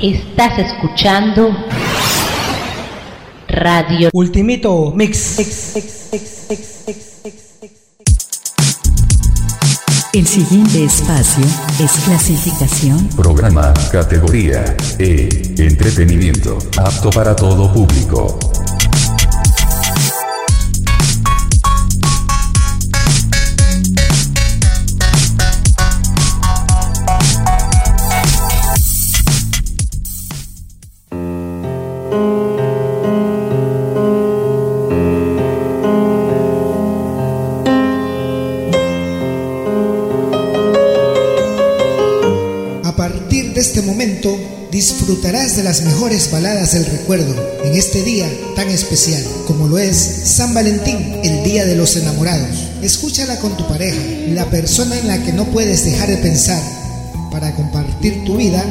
Estás escuchando Radio Ultimito Mix. El siguiente espacio es clasificación. Programa categoría E. Entretenimiento. Apto para todo público. De las mejores baladas del recuerdo en este día tan especial como lo es San Valentín, el Día de los Enamorados. Escúchala con tu pareja, la persona en la que no puedes dejar de pensar, para compartir tu vida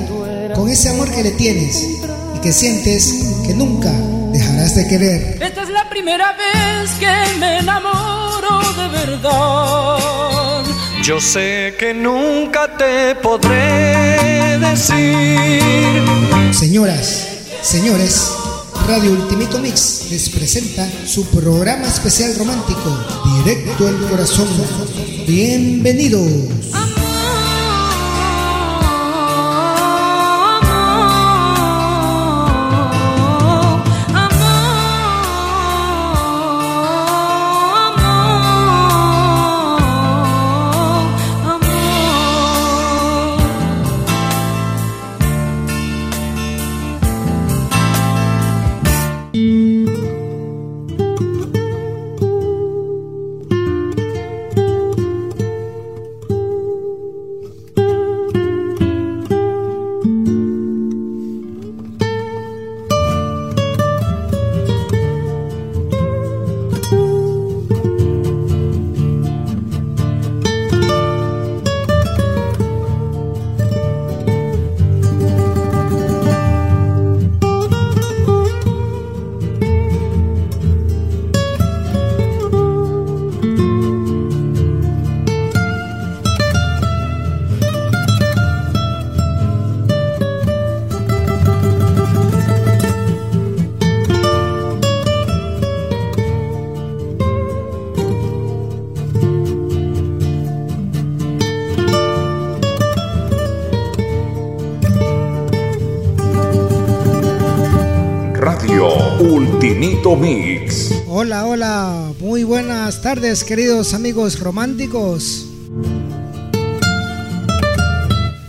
con ese amor que le tienes y que sientes que nunca dejarás de querer. Esta es la primera vez que me enamoro de verdad. Yo sé que nunca te podré decir. Señoras, señores, Radio Ultimito Mix les presenta su programa especial romántico, Directo al Corazón. Bienvenidos. Tardes queridos amigos románticos.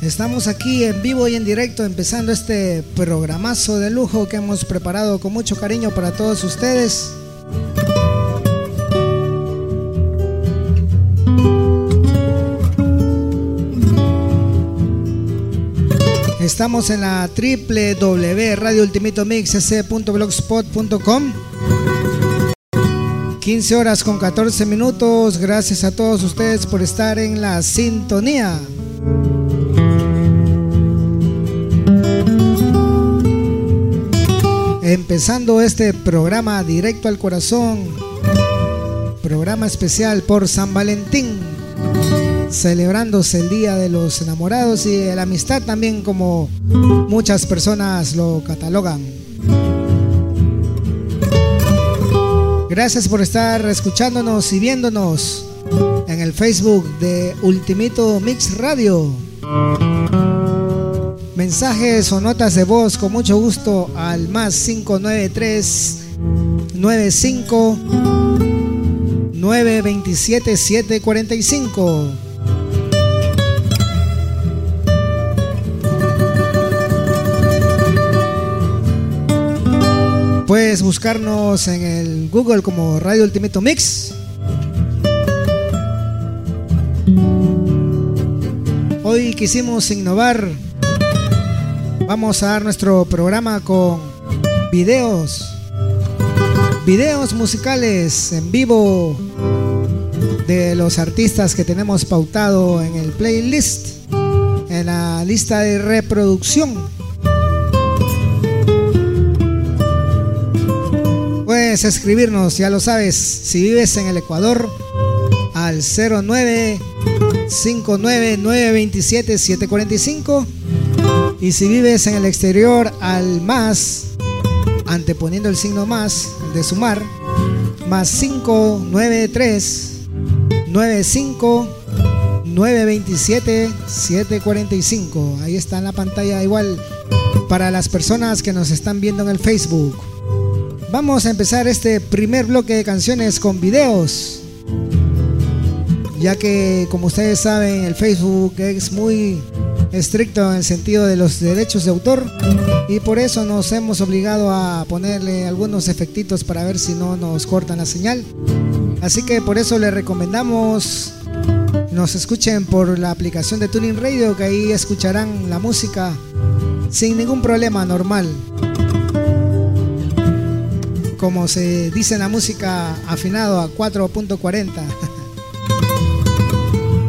Estamos aquí en vivo y en directo empezando este programazo de lujo que hemos preparado con mucho cariño para todos ustedes. Estamos en la www.radioultimitomix.blogspot.com 15 horas con 14 minutos. Gracias a todos ustedes por estar en la sintonía. Empezando este programa directo al corazón. Programa especial por San Valentín celebrándose el Día de los Enamorados y de la amistad también como muchas personas lo catalogan. Gracias por estar escuchándonos y viéndonos en el Facebook de Ultimito Mix Radio. Mensajes o notas de voz con mucho gusto al más 593 95 927 745. Puedes buscarnos en el Google como Radio Ultimate Mix. Hoy quisimos innovar. Vamos a dar nuestro programa con videos. Videos musicales en vivo de los artistas que tenemos pautado en el playlist, en la lista de reproducción. Escribirnos, ya lo sabes, si vives en el Ecuador, al 09 745 Y si vives en el exterior, al más, anteponiendo el signo más de sumar, más 593 95 927 745. Ahí está en la pantalla igual para las personas que nos están viendo en el Facebook. Vamos a empezar este primer bloque de canciones con videos. Ya que como ustedes saben el Facebook es muy estricto en el sentido de los derechos de autor y por eso nos hemos obligado a ponerle algunos efectitos para ver si no nos cortan la señal. Así que por eso les recomendamos nos escuchen por la aplicación de Tuning Radio que ahí escucharán la música sin ningún problema normal. Como se dice en la música afinado a 4.40.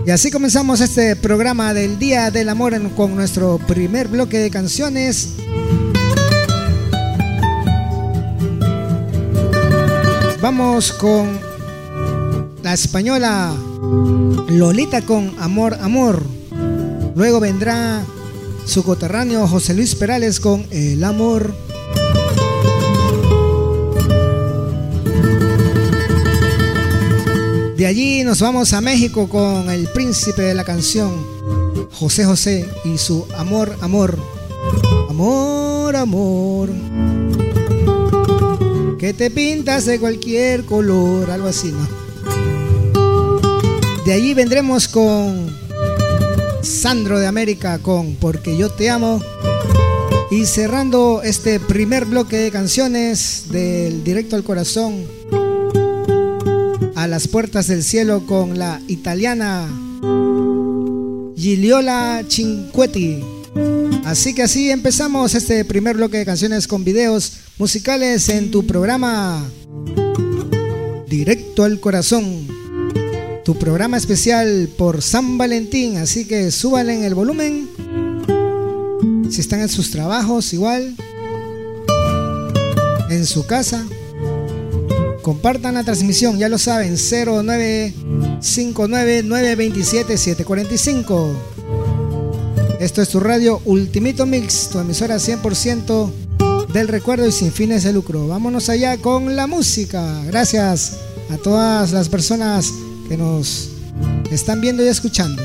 Y así comenzamos este programa del Día del Amor con nuestro primer bloque de canciones. Vamos con la española Lolita con Amor, Amor. Luego vendrá su coterráneo José Luis Perales con El Amor. De allí nos vamos a México con el príncipe de la canción, José José y su amor, amor. Amor, amor. Que te pintas de cualquier color, algo así, ¿no? De allí vendremos con Sandro de América con Porque yo te amo. Y cerrando este primer bloque de canciones del Directo al Corazón las puertas del cielo con la italiana Giliola Cinquetti. Así que así empezamos este primer bloque de canciones con videos musicales en tu programa Directo al Corazón. Tu programa especial por San Valentín, así que súbanle en el volumen. Si están en sus trabajos, igual. En su casa. Compartan la transmisión, ya lo saben, 0959-927-745. Esto es tu radio Ultimito Mix, tu emisora 100% del recuerdo y sin fines de lucro. Vámonos allá con la música. Gracias a todas las personas que nos están viendo y escuchando.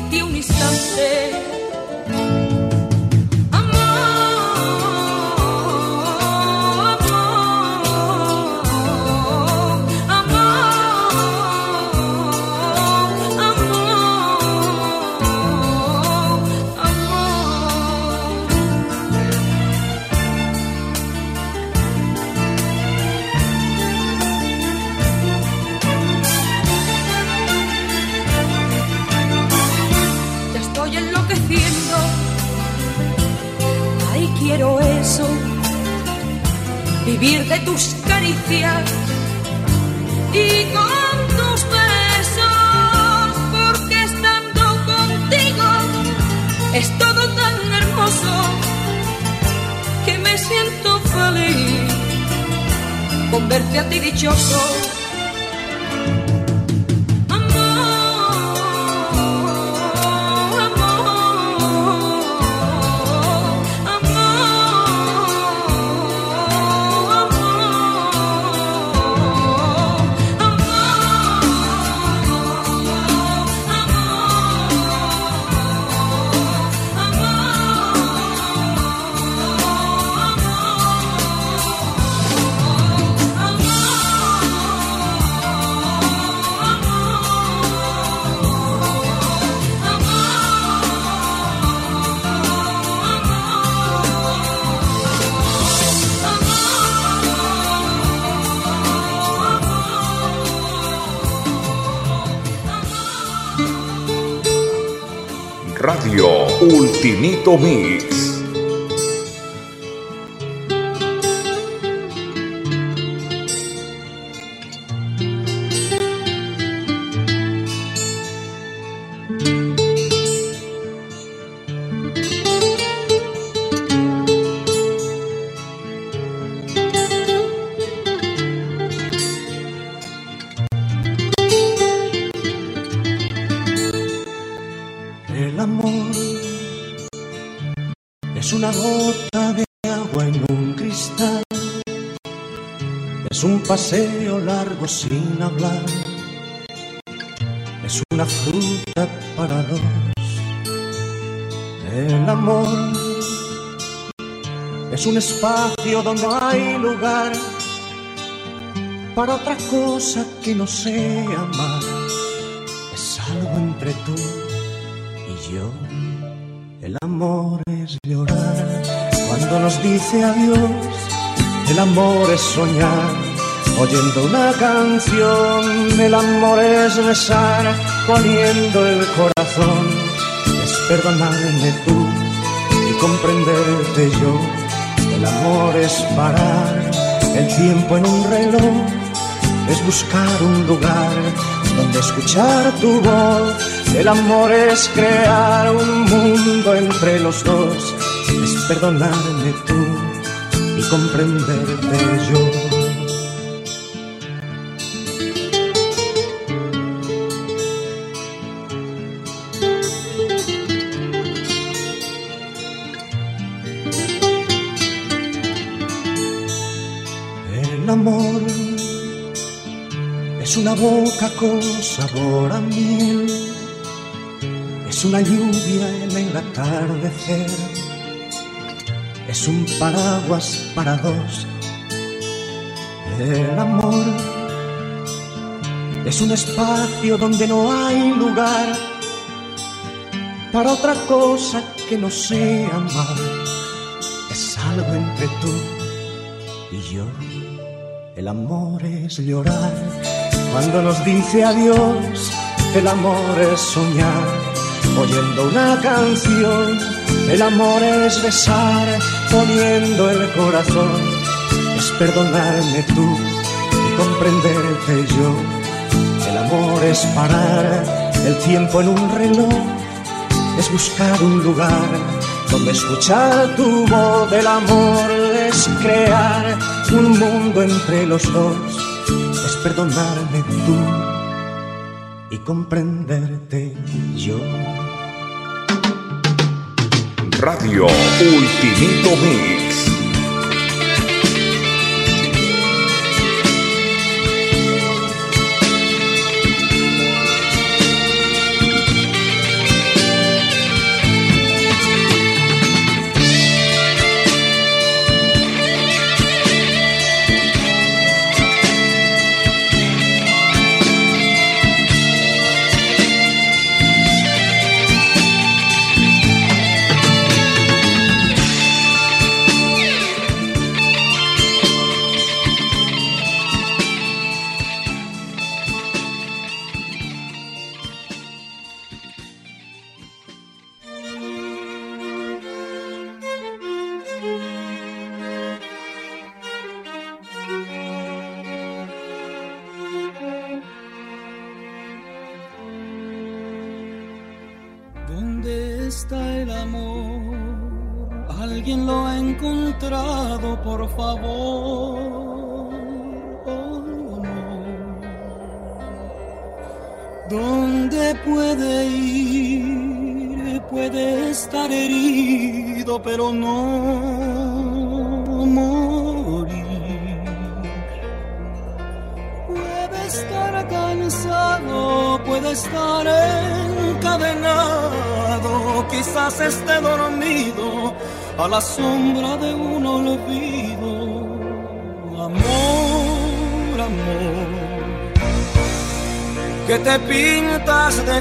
De ti un instante. Ultimito largo sin hablar. Es una fruta para dos. El amor es un espacio donde hay lugar para otra cosa que no sea amar. Es algo entre tú y yo. El amor es llorar cuando nos dice adiós. El amor es soñar oyendo una canción. El amor es besar, poniendo el corazón. Es perdonarme tú y comprenderte yo. El amor es parar el tiempo en un reloj. Es buscar un lugar donde escuchar tu voz. El amor es crear un mundo entre los dos. Es perdonarme tú y comprenderte yo. Boca con sabor a miel, es una lluvia en el atardecer, es un paraguas para dos. El amor es un espacio donde no hay lugar para otra cosa que no sea amar. Es algo entre tú y yo. El amor es llorar cuando nos dice adiós, el amor es soñar, oyendo una canción. El amor es besar, poniendo el corazón. Es perdonarme tú y comprenderte yo. El amor es parar el tiempo en un reloj. Es buscar un lugar donde escuchar tu voz. El amor es crear un mundo entre los dos perdonarme tú y comprenderte yo. Radio Ultimito Mix.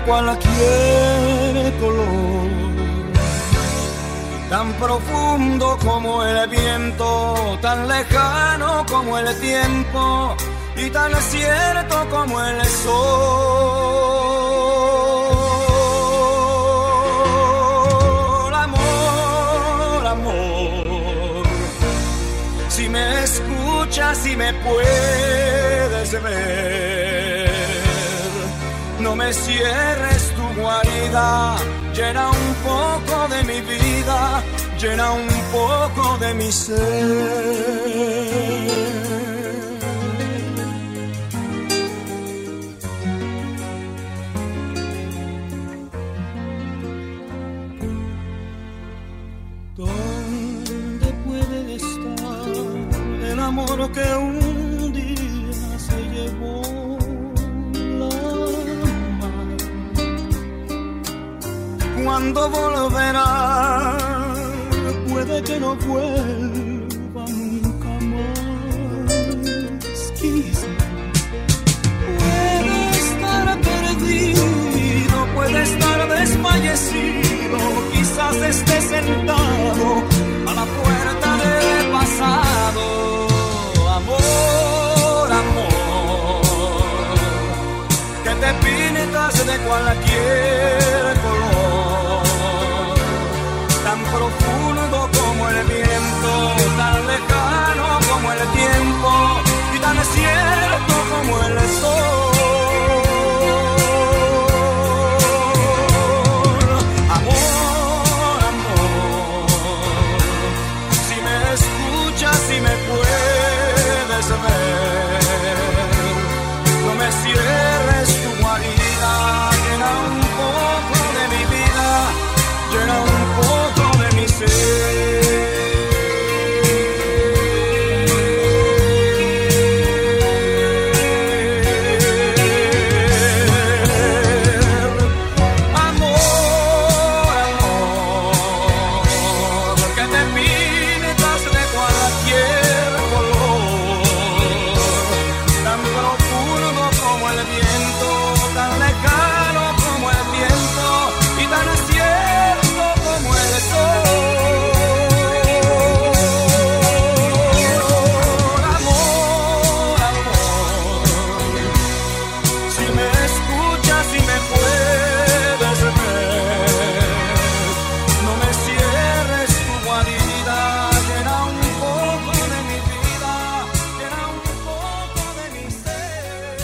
Cualquier color, tan profundo como el viento, tan lejano como el tiempo y tan cierto como el sol. Amor, amor, si me escuchas y me puedes ver, cierres tu guarida, llena un poco de mi vida, llena un poco de mi ser. ¿Dónde puede estar el amor que un ¿Cuándo volverá? Puede que no vuelva nunca más. Puede estar perdido, puede estar desfallecido, quizás esté sentado a la puerta del pasado. Amor, amor, que te pintas de cualquier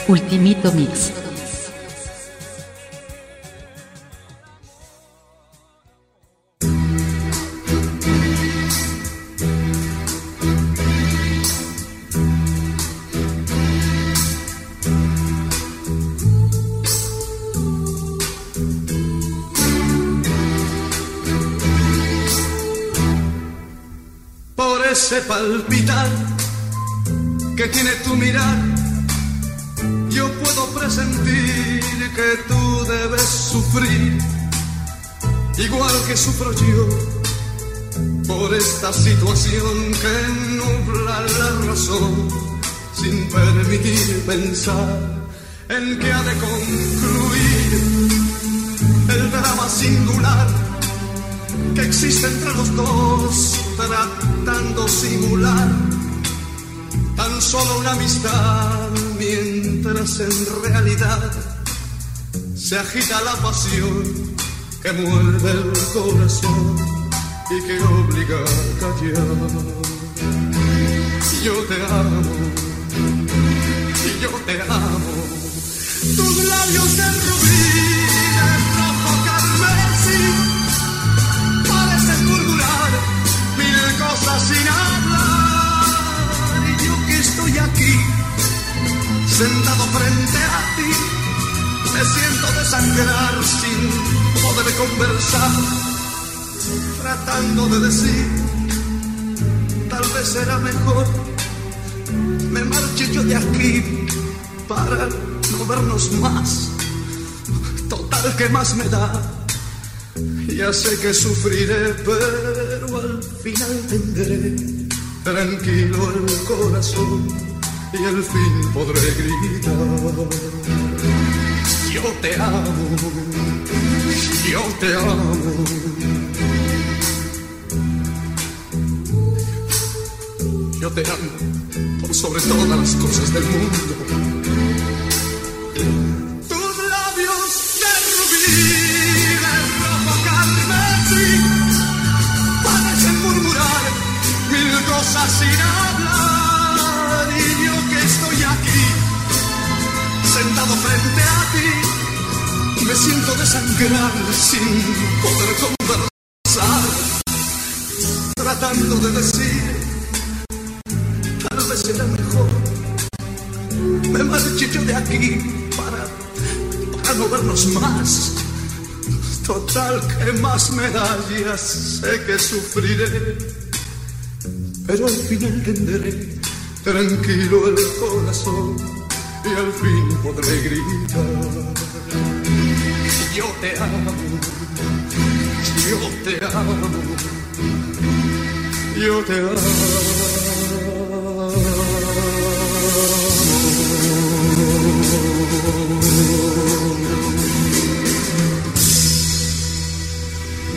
Ultimito Mix. por ese palpitar que tiene tu mirar. Presentir que tú debes sufrir, igual que sufro yo, por esta situación que nubla la razón, sin permitir pensar en que ha de concluir el drama singular que existe entre los dos, tratando simular tan solo una amistad, mientras en realidad se agita la pasión que muerde el corazón y que obliga a callar. Yo te amo, yo te amo. Tus labios de rubí, sentado frente a ti, me siento desangrar sin poder conversar, tratando de decir, tal vez será mejor, me marche yo de aquí para no vernos más, total que más me da. Ya sé que sufriré, pero al final tendré tranquilo el corazón y al fin podré gritar. Yo te amo, yo te amo. Yo te amo por sobre todas las cosas del mundo. Tus labios de rubí, de rojo carmesí, parecen murmurar mil cosas sin hablar. Frente a ti, me siento desangrar sin poder conversar, tratando de decir, tal vez será mejor, me marche yo de aquí para, para no vernos más. Total, que más me da? Ya sé que sufriré, pero al final tendré tranquilo el corazón y al fin podré gritar. Yo te amo, yo te amo, yo te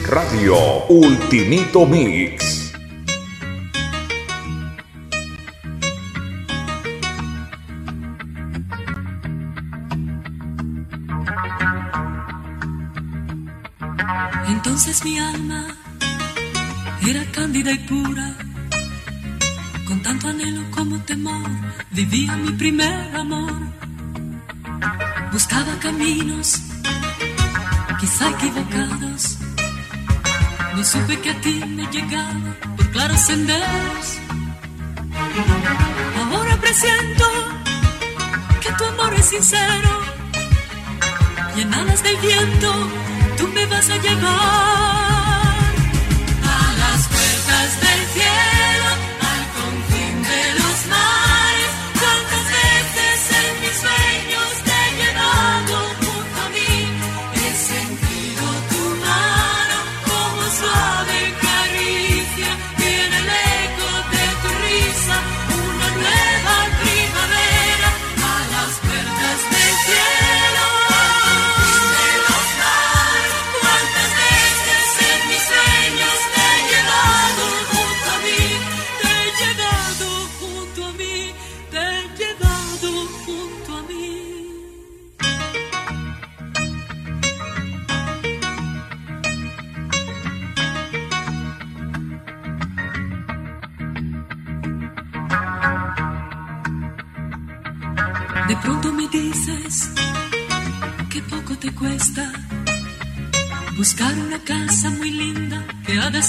Radio Ultimito Mix. Mi alma era cándida y pura, con tanto anhelo como temor vivía mi primer amor. Buscaba caminos, quizá equivocados, no supe que a ti me llegaba por claros senderos. Ahora presiento que tu amor es sincero y en alas del viento tú me vas a llevar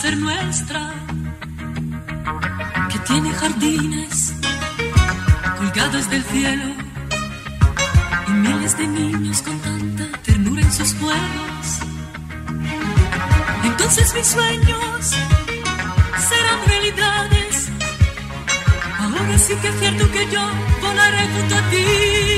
ser nuestra, que tiene jardines colgados del cielo y miles de niños con tanta ternura en sus juegos. Entonces mis sueños serán realidades. Ahora sí que es cierto que yo volaré junto a ti.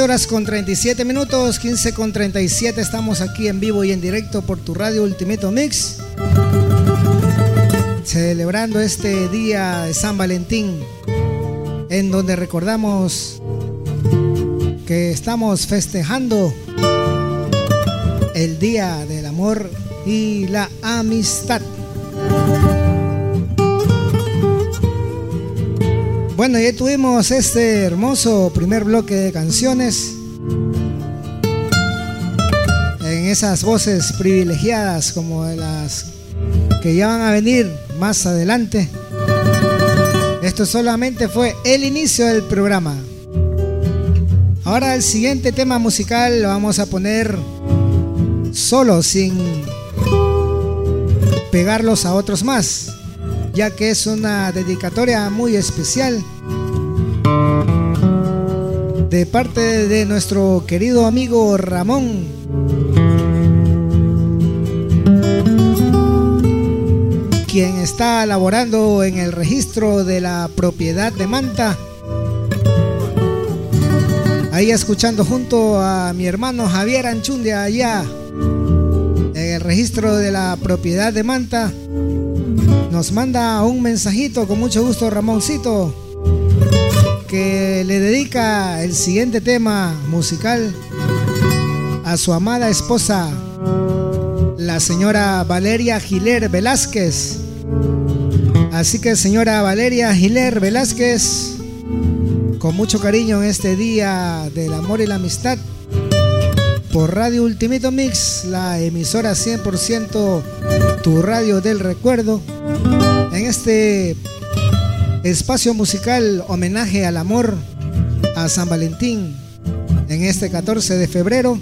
15 horas con 37 minutos, 15 con 37 estamos aquí en vivo y en directo por tu radio Ultimito Mix. Celebrando este día de San Valentín, en donde recordamos que estamos festejando el Día del Amor y la Amistad. Bueno, ya tuvimos este hermoso primer bloque de canciones. En esas voces privilegiadas como las que ya van a venir más adelante. Esto solamente fue el inicio del programa. Ahora el siguiente tema musical lo vamos a poner solo, sin pegarlos a otros más ya que es una dedicatoria muy especial de parte de nuestro querido amigo Ramón. quien está laborando en el registro de la propiedad de Manta. Ahí escuchando junto a mi hermano Javier Anchundia allá en el registro de la propiedad de Manta nos manda un mensajito con mucho gusto Ramoncito que le dedica el siguiente tema musical a su amada esposa, la señora Valeria Giler Velázquez. Así que señora Valeria Giler Velázquez, con mucho cariño en este día del amor y la amistad, por Radio Ultimito Mix, la emisora 100% tu radio del recuerdo en este espacio musical homenaje al amor a San Valentín en este 14 de febrero.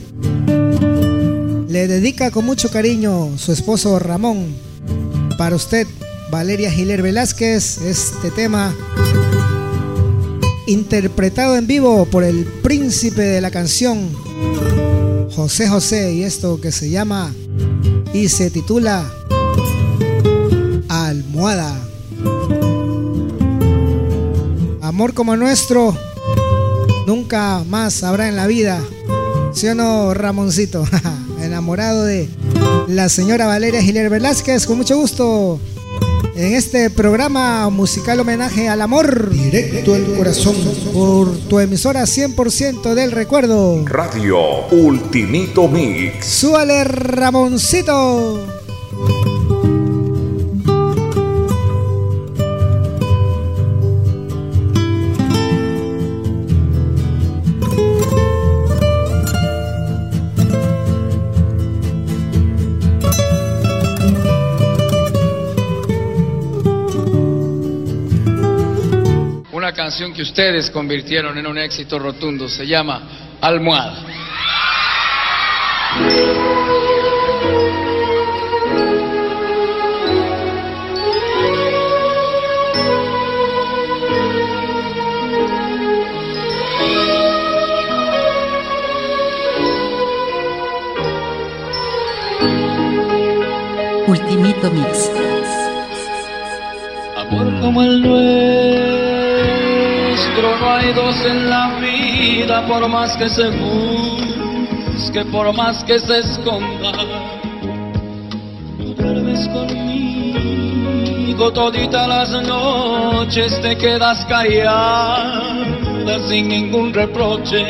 Le dedica con mucho cariño su esposo Ramón. Para usted, Valeria Giler Velázquez, este tema interpretado en vivo por el príncipe de la canción, José José, y esto que se llama y se titula almohada. Amor como nuestro nunca más habrá en la vida. ¿Sí o no, Ramoncito? Enamorado de la señora Valeria Giler Velázquez, con mucho gusto. En este programa musical homenaje al amor. Directo al corazón. Por tu emisora 100% del recuerdo. Radio Ultimito Mix. Súbale, Ramoncito. Canción que ustedes convirtieron en un éxito rotundo. Se llama Almohada. Ultimito Mix. Amor como el nuestro, no hay dos en la vida, por más que se busque, por más que se esconda. Tú duermes conmigo toditas las noches, te quedas callada sin ningún reproche.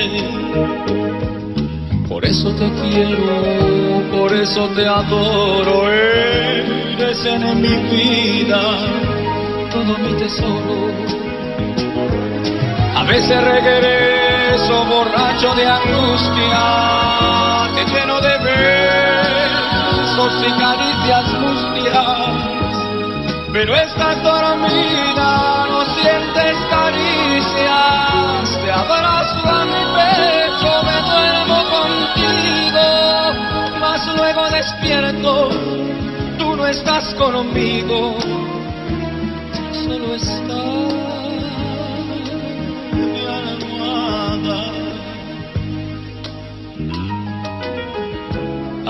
Por eso te quiero, por eso te adoro, eres en mi vida todo mi tesoro. A veces regreso borracho de angustia, te lleno de besos y caricias mustias, pero estás dormida, no sientes caricias, te abrazo a mi pecho, me duermo contigo, mas luego despierto, tú no estás conmigo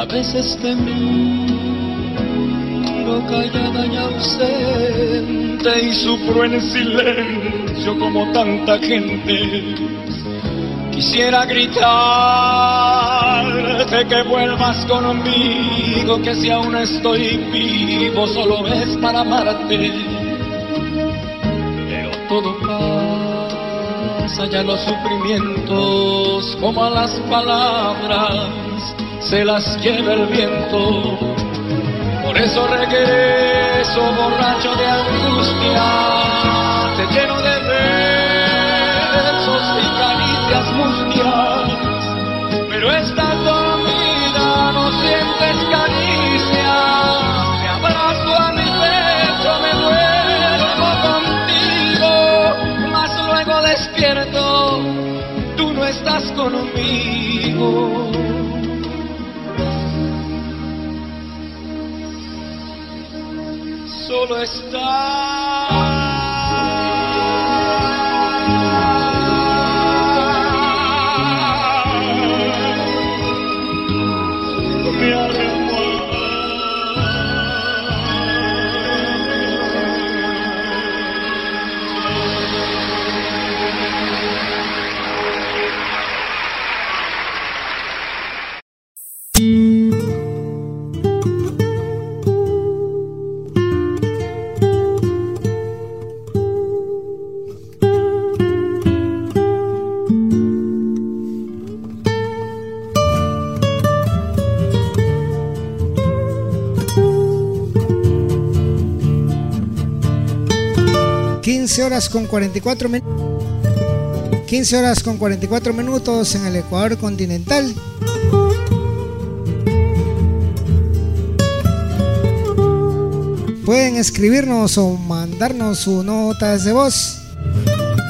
veces te miro callada y ausente y sufro en silencio como tanta gente. Quisiera gritarte que vuelvas conmigo, que si aún estoy vivo solo es para amarte. Pero todo pasa, ya los sufrimientos, como a las palabras, se las lleva el viento. Por eso regreso borracho de angustia, te lleno de besos y caricias mustias, pero estás dormida, no sientes caricias, me abrazo a mi pecho, me duermo contigo, mas luego despierto, tú no estás conmigo. Solo está horas con 44 minutos. 15 horas con 44 minutos en el Ecuador continental. Pueden escribirnos o mandarnos sus notas de voz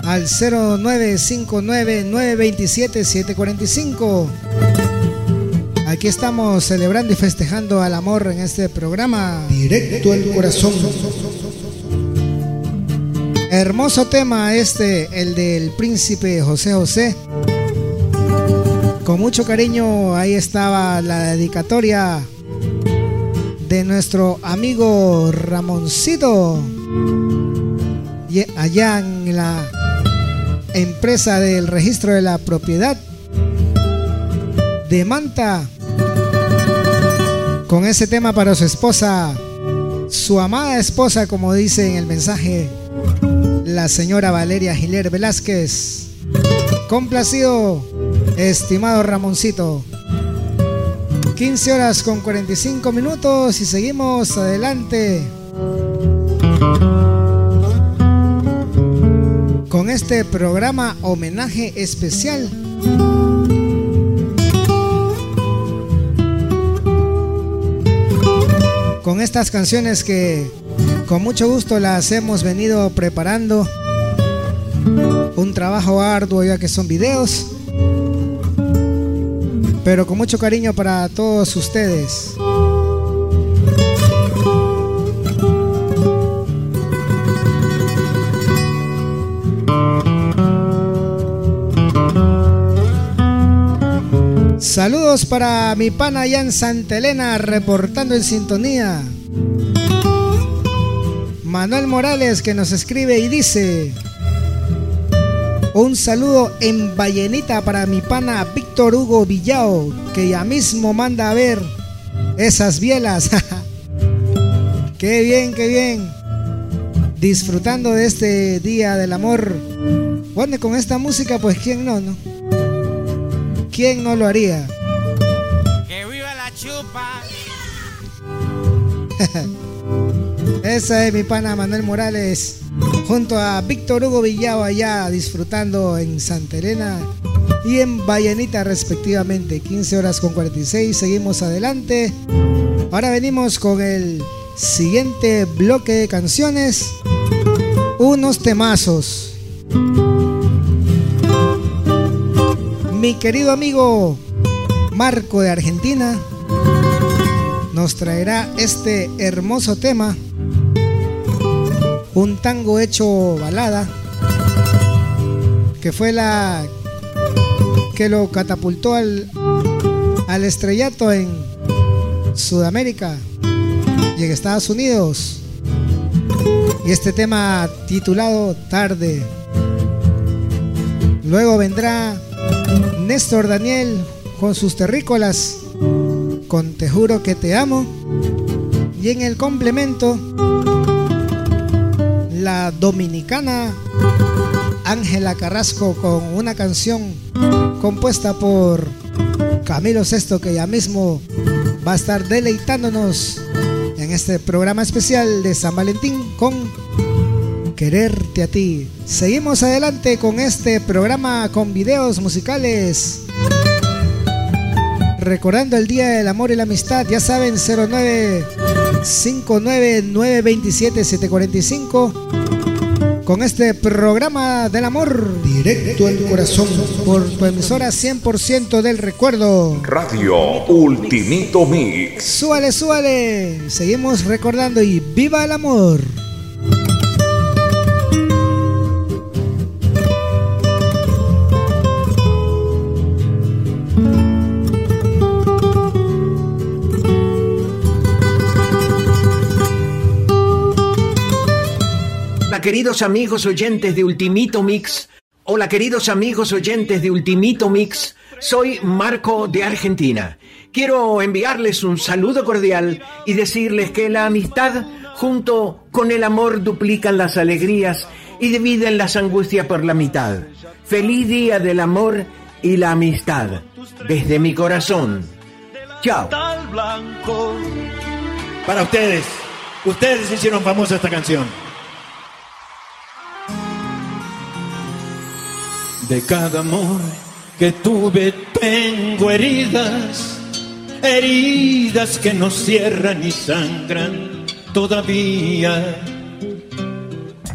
al 0959-927-745. Aquí estamos celebrando y festejando al amor en este programa. Directo al corazón. Hermoso tema este, el del príncipe José José. Con mucho cariño ahí estaba la dedicatoria de nuestro amigo Ramoncito. Allá en la empresa del registro de la propiedad de Manta. Con ese tema para su esposa, su amada esposa, como dice en el mensaje la señora Valeria Giler Velázquez. Complacido, estimado Ramoncito. 15 horas con 45 minutos y seguimos adelante con este programa homenaje especial. Con estas canciones que con mucho gusto las hemos venido preparando. Un trabajo arduo ya que son videos. Pero con mucho cariño para todos ustedes. Saludos para mi pana Jan Santa Elena reportando en sintonía. Manuel Morales que nos escribe y dice, un saludo en Vallenita para mi pana Víctor Hugo Villao, que ya mismo manda a ver esas bielas. qué bien, qué bien. Disfrutando de este día del amor. Bueno, con esta música, pues quién no, ¿no? ¿Quién no lo haría? Esa es mi pana Manuel Morales, junto a Víctor Hugo Villao allá disfrutando en Santa Elena y en Vallenita respectivamente. 15 horas con 46, seguimos adelante. Ahora venimos con el siguiente bloque de canciones, unos temazos. Mi querido amigo Marco de Argentina nos traerá este hermoso tema un tango hecho balada, que fue la que lo catapultó al, al estrellato en Sudamérica y en Estados Unidos. y este tema titulado Tarde. Luego vendrá Néstor Daniel con sus terrícolas, con Te juro que te amo. Y en el complemento, dominicana Ángela Carrasco con una canción compuesta por Camilo Sesto que ya mismo va a estar deleitándonos en este programa especial de San Valentín con Quererte a ti. Seguimos adelante con este programa con videos musicales. Recordando el Día del Amor y la Amistad, ya saben, 0959277745 con este programa del amor directo al corazón por tu emisora 100% del recuerdo. Radio Ultimito Mix. Súale, súale. Seguimos recordando y viva el amor. Queridos amigos oyentes de Ultimito Mix. Hola queridos amigos oyentes de Ultimito Mix. Soy Marco de Argentina. Quiero enviarles un saludo cordial y decirles que la amistad junto con el amor duplican las alegrías y dividen las angustias por la mitad. Feliz día del amor y la amistad. Desde mi corazón. Chao. Para ustedes, ustedes hicieron famosa esta canción. De cada amor que tuve tengo heridas, heridas que no cierran ni sangran todavía.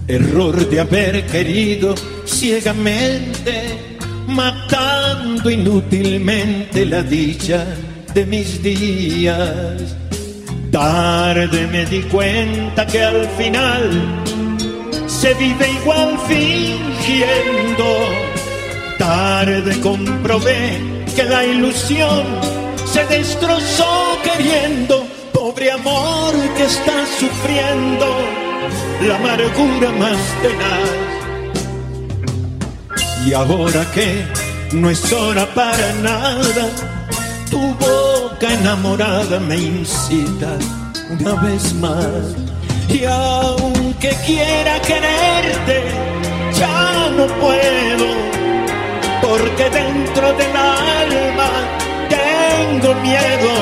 Error de haber querido ciegamente, matando inútilmente la dicha de mis días. Tarde me di cuenta que al final se vive igual fingiendo Tarde comprobé que la ilusión se destrozó queriendo, pobre amor que está sufriendo la amargura más tenaz. Y ahora que no es hora para nada, tu boca enamorada me incita una vez más. Y aunque quiera quererte, ya no puedo porque dentro del alma tengo miedo.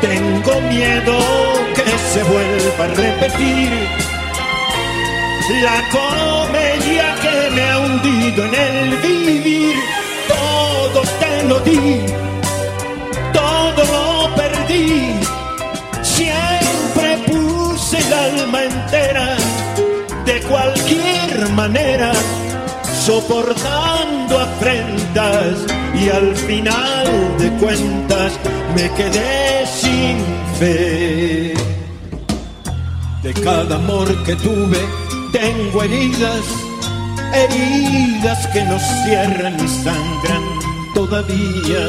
Tengo miedo que se vuelva a repetir la comedia que me ha hundido en el vivir. Todo te lo di, todo lo perdí. Siempre puse el alma entera de cualquier manera soportando afrentas y al final de cuentas me quedé sin fe. De cada amor que tuve tengo heridas, heridas que no cierran ni sangran todavía.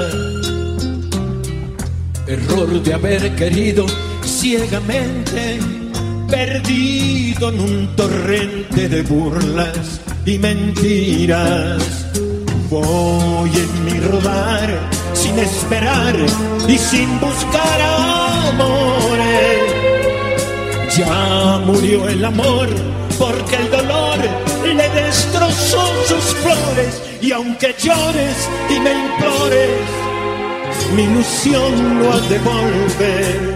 Error de haber querido ciegamente, perdido en un torrente de burlas y mentiras. Voy en mi rodar sin esperar y sin buscar amores. Ya murió el amor porque el dolor le destrozó sus flores y aunque llores y me implores, mi ilusión no ha de volver.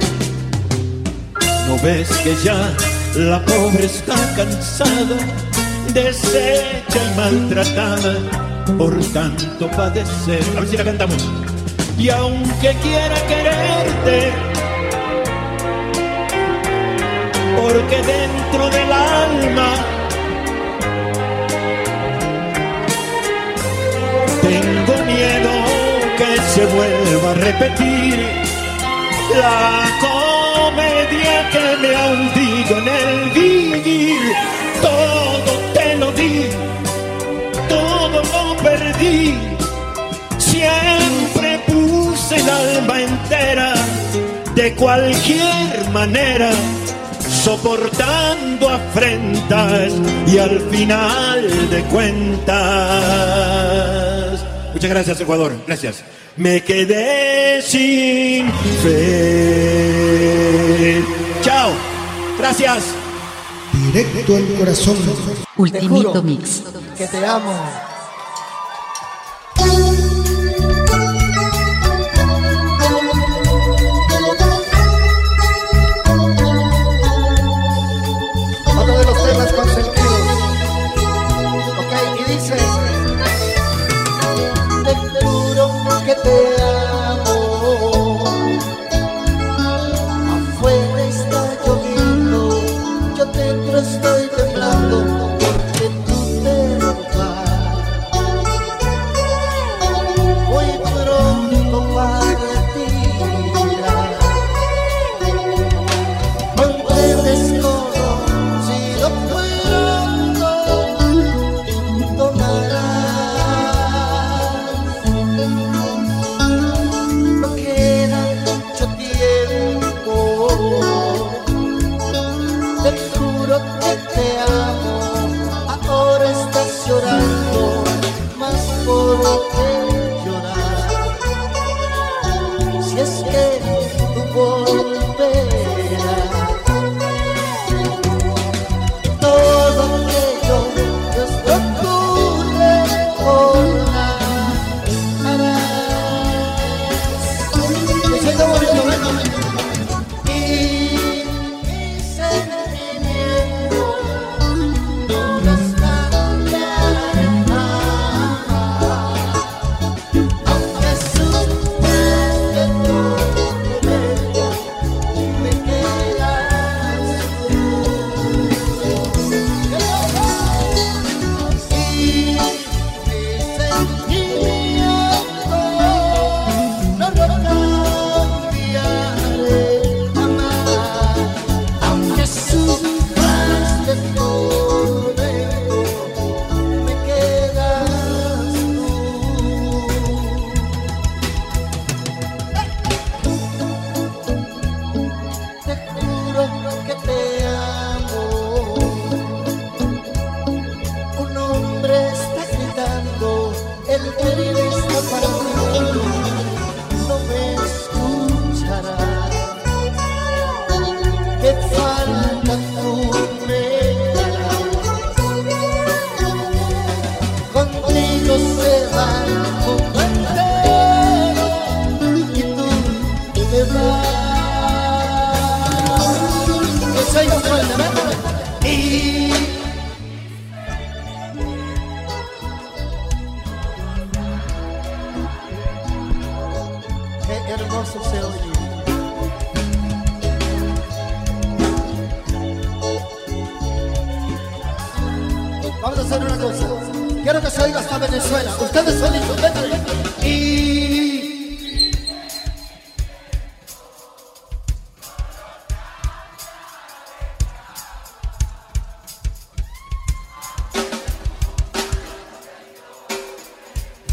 ¿No ves que ya la pobre está cansada? Deshecha y maltratada por tanto padecer. A ver si la cantamos. Y aunque quiera quererte, porque dentro del alma tengo miedo que se vuelva a repetir la comedia que me ha hundido en el vivir. Todo ti, siempre puse el alma entera, de cualquier manera, soportando afrentas y al final de cuentas. Muchas gracias, Ecuador. Gracias. Me quedé sin fe. Chao. Gracias. Directo al corazón. Ultimito Mix. Que te amo.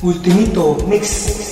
Ultimito Mix.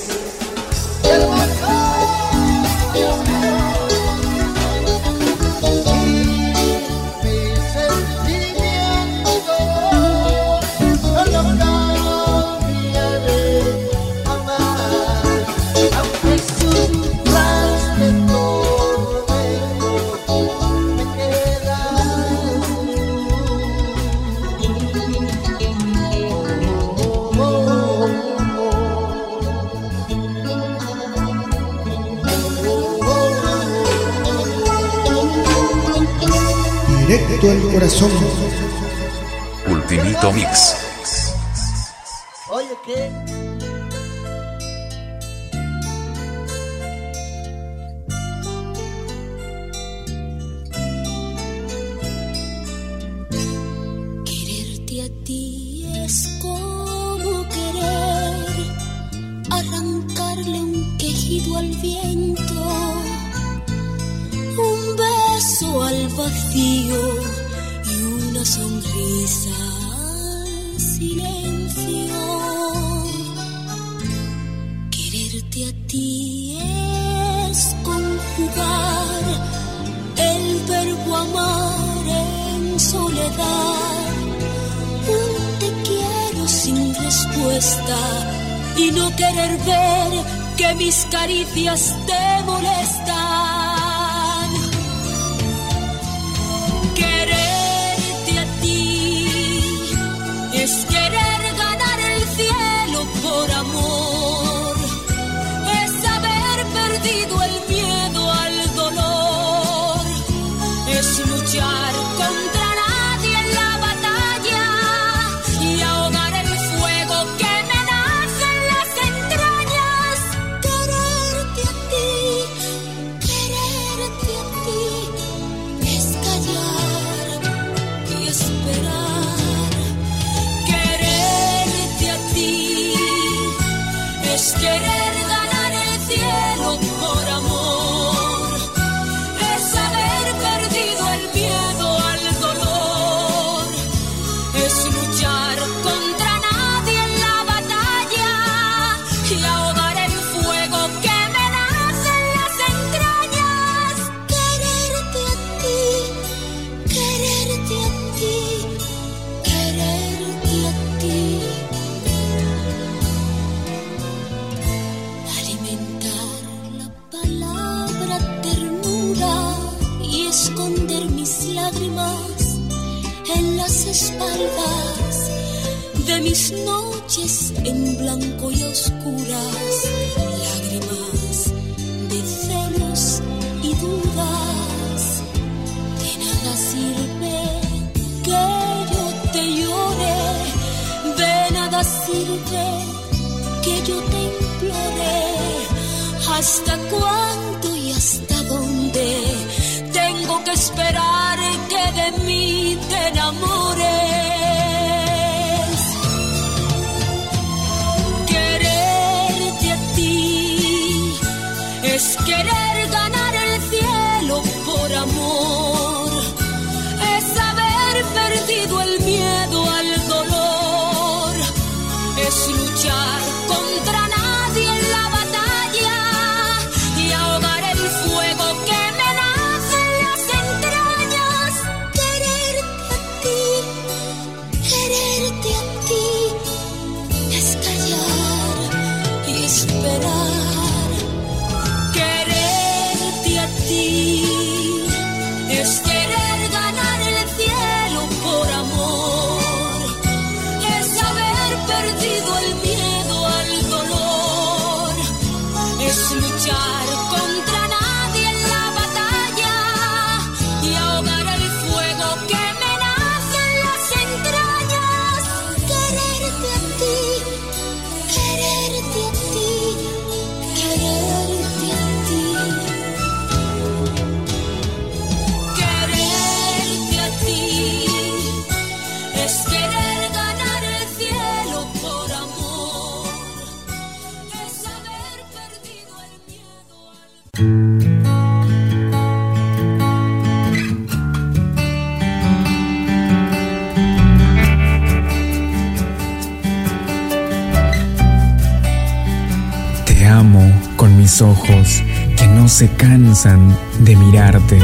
de mirarte.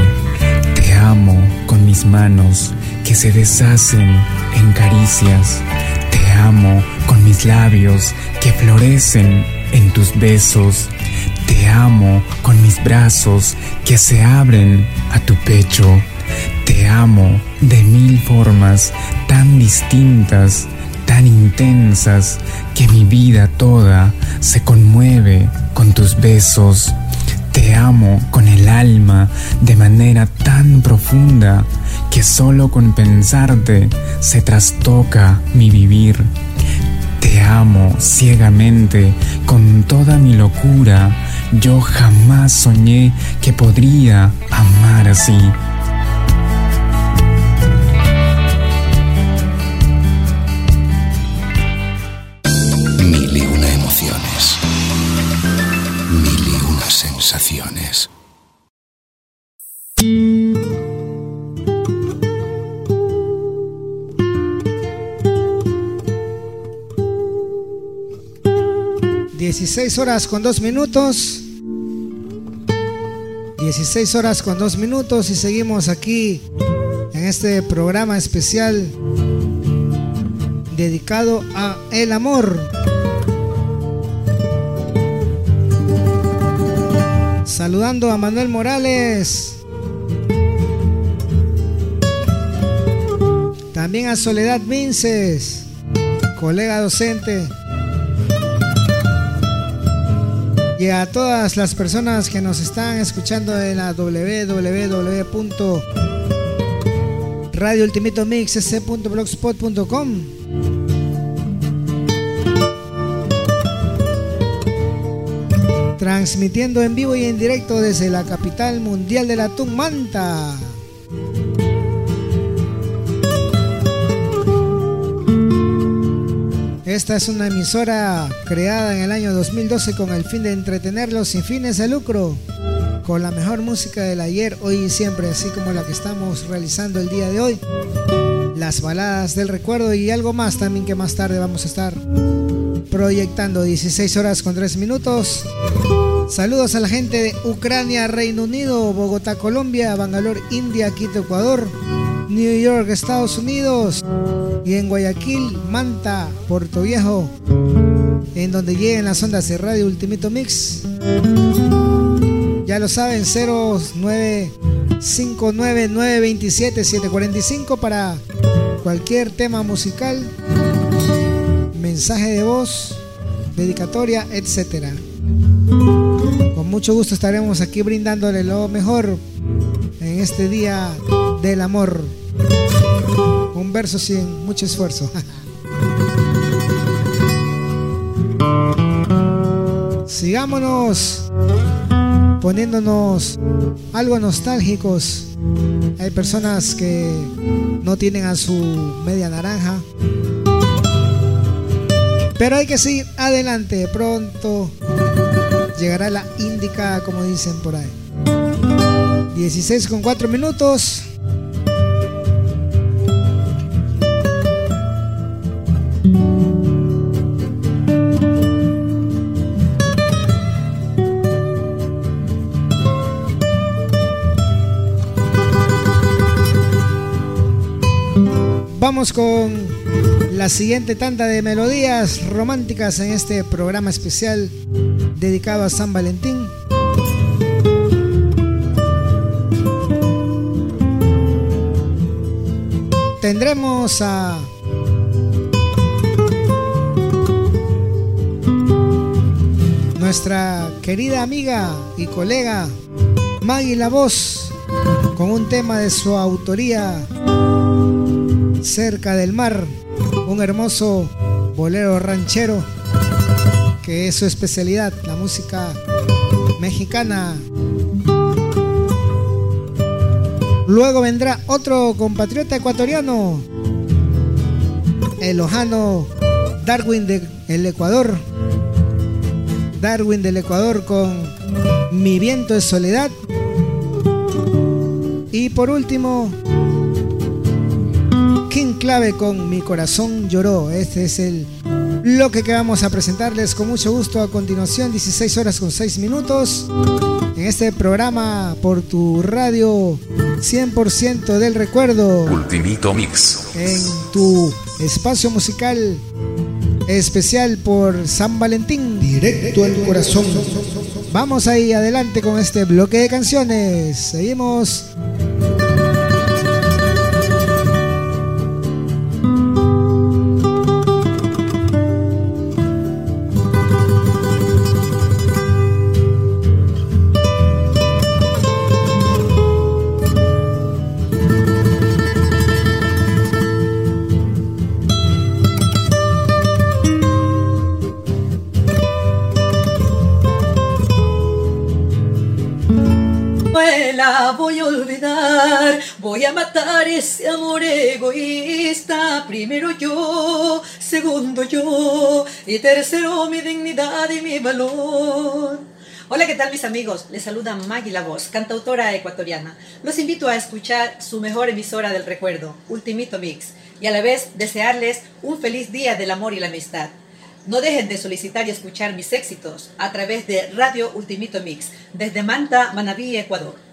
Te amo con mis manos que se deshacen en caricias. Te amo con mis labios que florecen en tus besos. Te amo con mis brazos que se abren a tu pecho. Te amo de mil formas tan distintas, tan intensas, que mi vida toda se conmueve con tus besos amo con el alma de manera tan profunda que solo con pensarte se trastoca mi vivir. Te amo ciegamente con toda mi locura. Yo jamás soñé que podría amar así. horas con 2 minutos. 16 horas con 2 minutos y seguimos aquí en este programa especial dedicado a el amor. Saludando a Manuel Morales. También a Soledad Vinces, colega docente. Y a todas las personas que nos están escuchando en la www.radioultimitomix.blogspot.com Transmitiendo en vivo y en directo desde la capital mundial de la Manta. Esta es una emisora creada en el año 2012 con el fin de entretenerlos sin fines de lucro, con la mejor música del ayer, hoy y siempre, así como la que estamos realizando el día de hoy, las baladas del recuerdo y algo más también que más tarde vamos a estar proyectando. 16 horas con 3 minutos. Saludos a la gente de Ucrania, Reino Unido, Bogotá, Colombia, Bangalore, India, Quito, Ecuador, New York, Estados Unidos y en Guayaquil, Manta, Puerto Viejo, en donde lleguen las ondas de Radio Ultimito Mix. Ya lo saben, 0959-927-745 para cualquier tema musical, mensaje de voz, dedicatoria, etcétera. Con mucho gusto estaremos aquí brindándole lo mejor en este día del amor. Un verso sin mucho esfuerzo. Sigámonos poniéndonos algo nostálgicos. Hay personas que no tienen a su media naranja. Pero hay que seguir adelante. Pronto llegará la índica, como dicen por ahí. 16 con 4 minutos. Vamos con la siguiente tanda de melodías románticas en este programa especial dedicado a San Valentín. Tendremos a nuestra querida amiga y colega Maggie La Voz con un tema de su autoría cerca del mar, un hermoso bolero ranchero que es su especialidad, la música mexicana. Luego vendrá otro compatriota ecuatoriano, el lojano Darwin del Ecuador. Darwin del Ecuador con Mi viento de soledad. Y por último, King Clave con Mi corazón lloró. Este es el lo que vamos a presentarles con mucho gusto a continuación, 16 horas con 6 minutos, en este programa por tu radio 100% del recuerdo. Ultimito Mix. En tu espacio musical especial por San Valentín. Directo al corazón. Vamos ahí adelante con este bloque de canciones. Seguimos y tercero mi dignidad y mi valor. Hola, ¿qué tal mis amigos? Les saluda Maggie La Voz, cantautora ecuatoriana. Los invito a escuchar su mejor emisora del recuerdo, Ultimito Mix, y a la vez desearles un feliz día del amor y la amistad. No dejen de solicitar y escuchar mis éxitos a través de Radio Ultimito Mix, desde Manta, Manabí, Ecuador.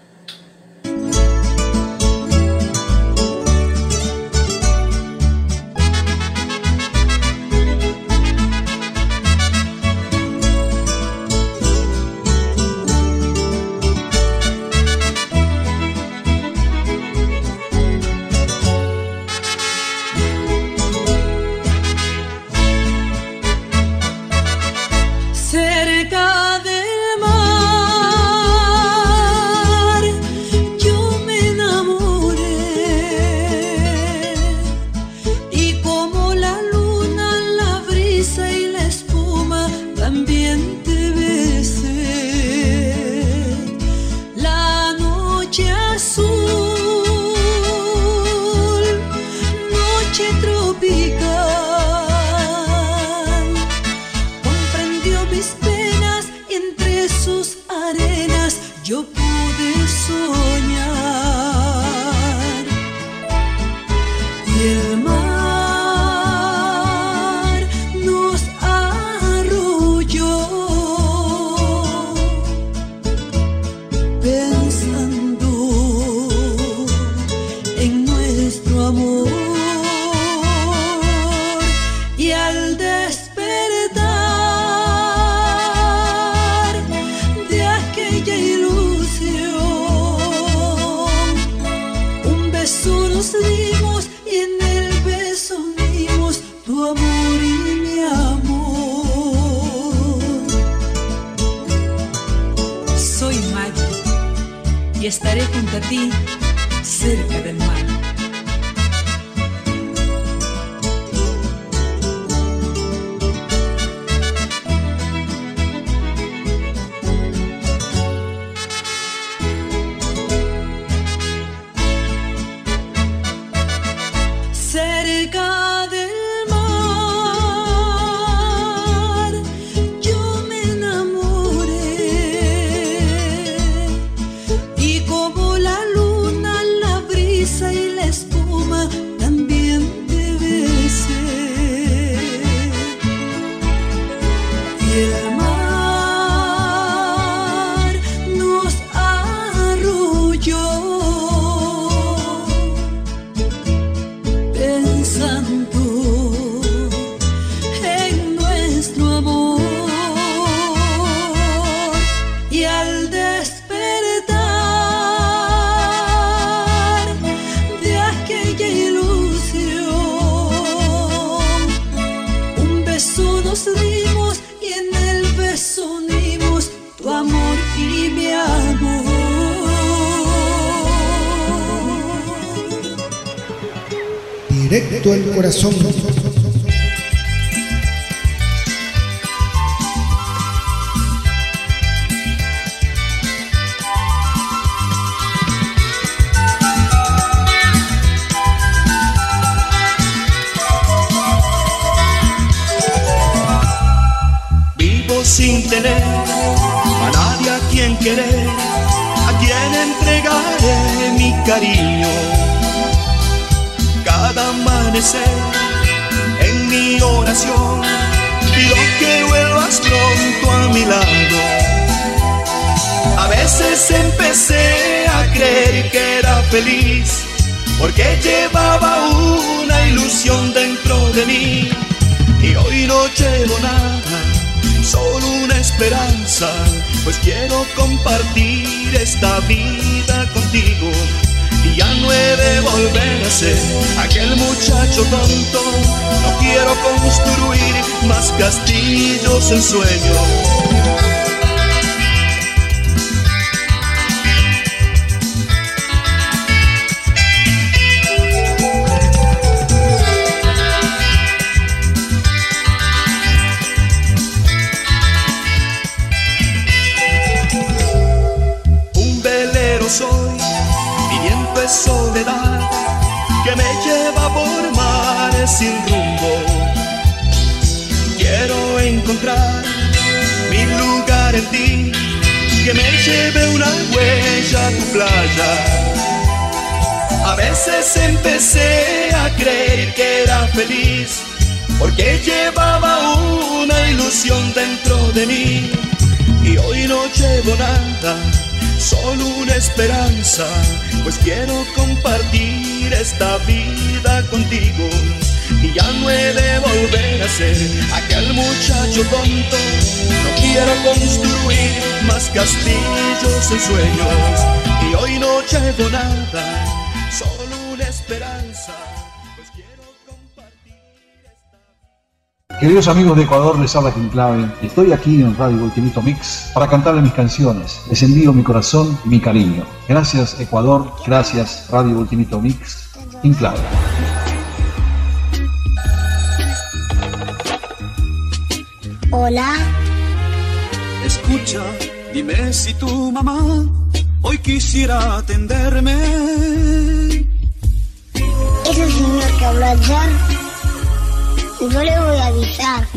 castillos en sueños y hoy no llevo solo una esperanza. Pues quiero compartir. Queridos amigos de Ecuador, les habla Clave. Estoy aquí en Radio Ultimito Mix para cantarles mis canciones. Les envío mi corazón y mi cariño. Gracias Ecuador, gracias Radio Ultimito Mix, Clave. Hola. Escucha Dime si tu mamá hoy quisiera atenderme. Ese señor que habló ayer, yo le voy a avisar.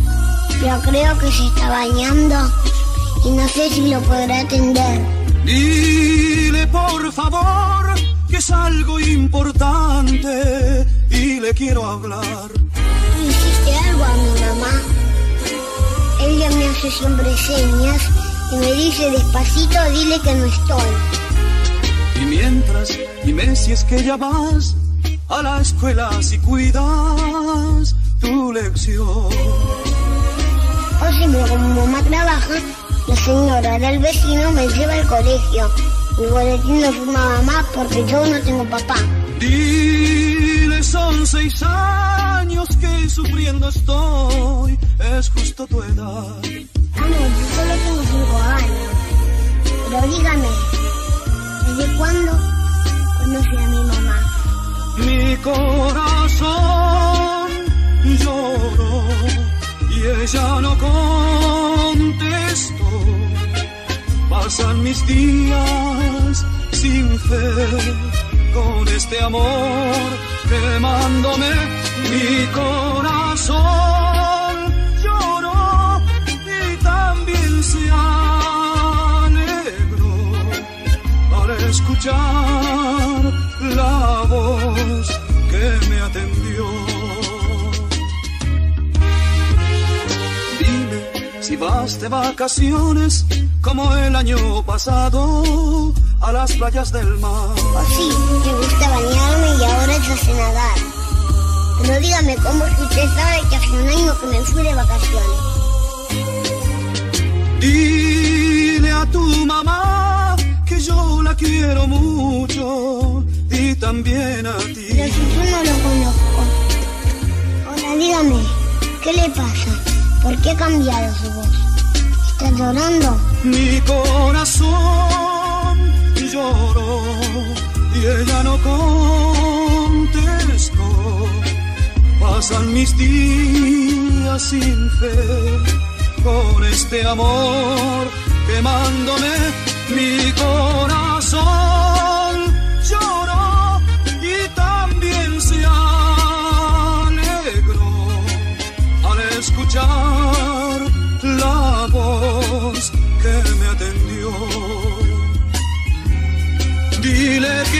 Yo creo que se está bañando y no sé si lo podrá atender. Dile por favor que es algo importante y le quiero hablar. ¿Hiciste algo a mi mamá? Ella me hace siempre señas y me dice despacito, dile que no estoy. Y mientras, dime si es que ya vas a la escuela si cuidas tu lección. O siempre como mamá trabaja, la señora del vecino me lleva al colegio. Mi boletín lo firma mamá porque yo no tengo papá. Dile son seis años que sufriendo estoy, es justo tu edad. Yo solo tengo cinco años. Pero dígame, ¿desde cuándo conoce a mi mamá? Mi corazón lloró y ella no contestó. Pasan mis días sin fe con este amor quemándome. Mi corazón lloró y también se alegró al escuchar la voz que me atendió. Si vas de vacaciones como el año pasado a las playas del mar. Oh sí, me gusta bañarme y ahora yo sé nadar. Pero dígame cómo es que usted sabe que hace un año que me fui de vacaciones. Dile a tu mamá que yo la quiero mucho y también a ti. Pero si yo no lo conozco. Ahora dígame, ¿qué le pasa? ¿Por qué ha cambiado su voz? ¿Está llorando? Mi corazón lloró y ella no contestó. Pasan mis días sin fe con este amor quemándome. Mi corazón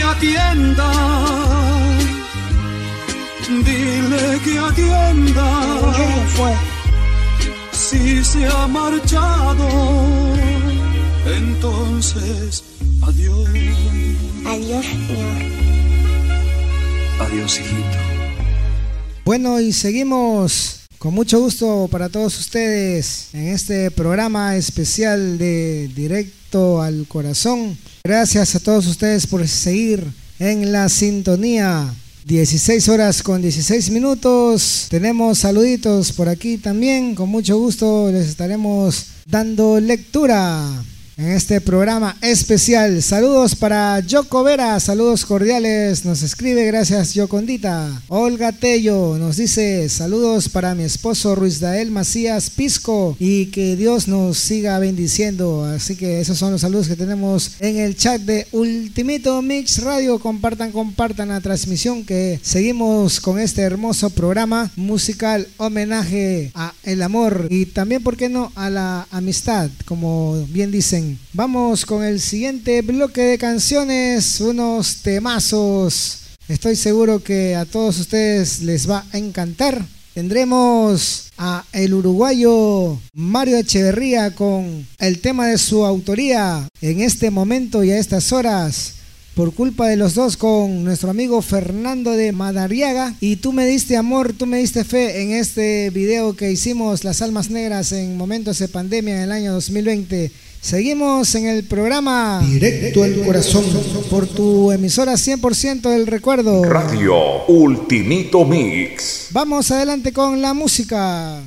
que atienda, dile que atienda. fue? Si se ha marchado, entonces adiós. Adiós, señor. Adiós, hijito. Bueno, y seguimos con mucho gusto para todos ustedes en este programa especial de Directo al Corazón. Gracias a todos ustedes por seguir en la sintonía. 16 horas con 16 minutos. Tenemos saluditos por aquí también. Con mucho gusto les estaremos dando lectura en este programa especial. Saludos para Yoko Vera, saludos cordiales. Nos escribe, gracias Yocondita. Olga Tello nos dice, saludos para mi esposo Ruiz Dael Macías Pisco y que Dios nos siga bendiciendo. Así que esos son los saludos que tenemos en el chat de Ultimito Mix Radio. Compartan, compartan la transmisión que seguimos con este hermoso programa musical homenaje a el amor y también, ¿por qué no?, a la amistad, como bien dicen. Vamos con el siguiente bloque de canciones, unos temazos. Estoy seguro que a todos ustedes les va a encantar. Tendremos a el uruguayo Mario Echeverría con el tema de su autoría en este momento y a estas horas. Por culpa de los dos con nuestro amigo Fernando de Madariaga. Y tú me diste amor, tú me diste fe en este video que hicimos Las Almas Negras en momentos de pandemia en el año 2020. Seguimos en el programa Directo al Corazón por tu emisora 100% del recuerdo. Radio Ultimito Mix. Vamos adelante con la música.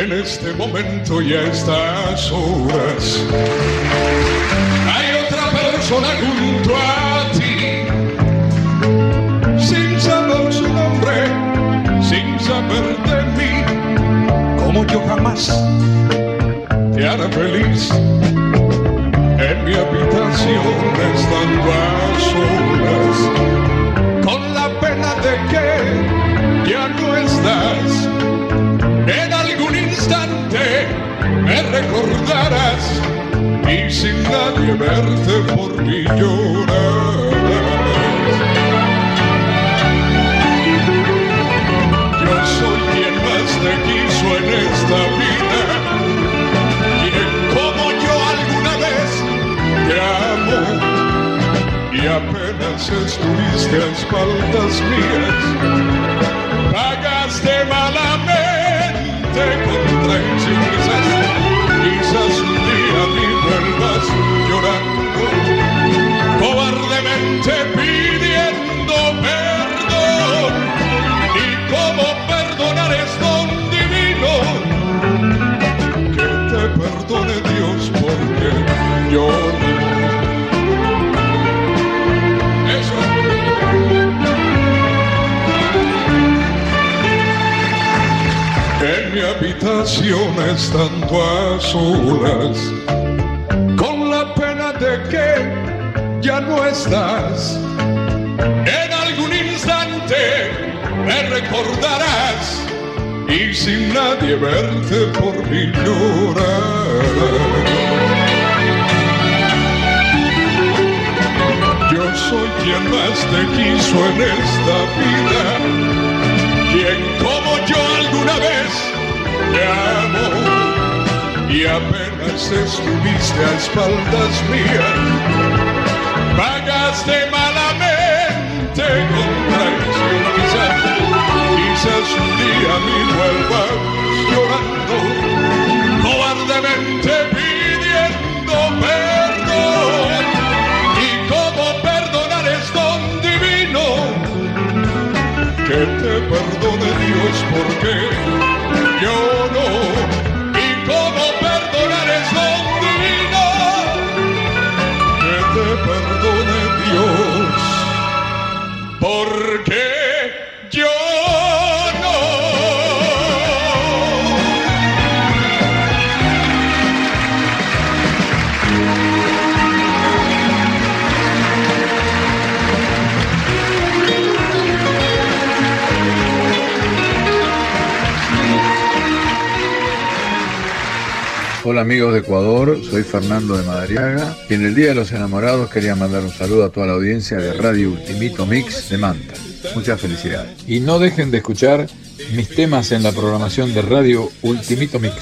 En este momento y a estas horas hay otra persona junto a yo jamás te hará feliz. En mi habitación estando a solas, con la pena de que ya no estás. En algún instante me recordarás y sin nadie verte por mí llorar. Esta vida, quien como yo alguna vez te amo. Y apenas estuviste a espaldas mías, pagaste malamente con traición quizás, quizás un día me vuelvas llorando, cobardemente pidiendo habitación estando con la pena de que ya no estás. En algún instante me recordarás y sin nadie verte por mí llorar. Yo soy quien más te quiso en esta vida, quien como yo te amo y apenas estuviste a espaldas mías, pagaste malamente con traición quizás, quizás un día me vuelvas llorando, cobardemente pidiendo perdón. ¿Y cómo perdonar es don divino? Que te perdone Dios porque yo porque Hola amigos de Ecuador, soy Fernando de Madariaga y en el Día de los Enamorados quería mandar un saludo a toda la audiencia de Radio Ultimito Mix de Manta. Muchas felicidades. Y no dejen de escuchar mis temas en la programación de Radio Ultimito Mix.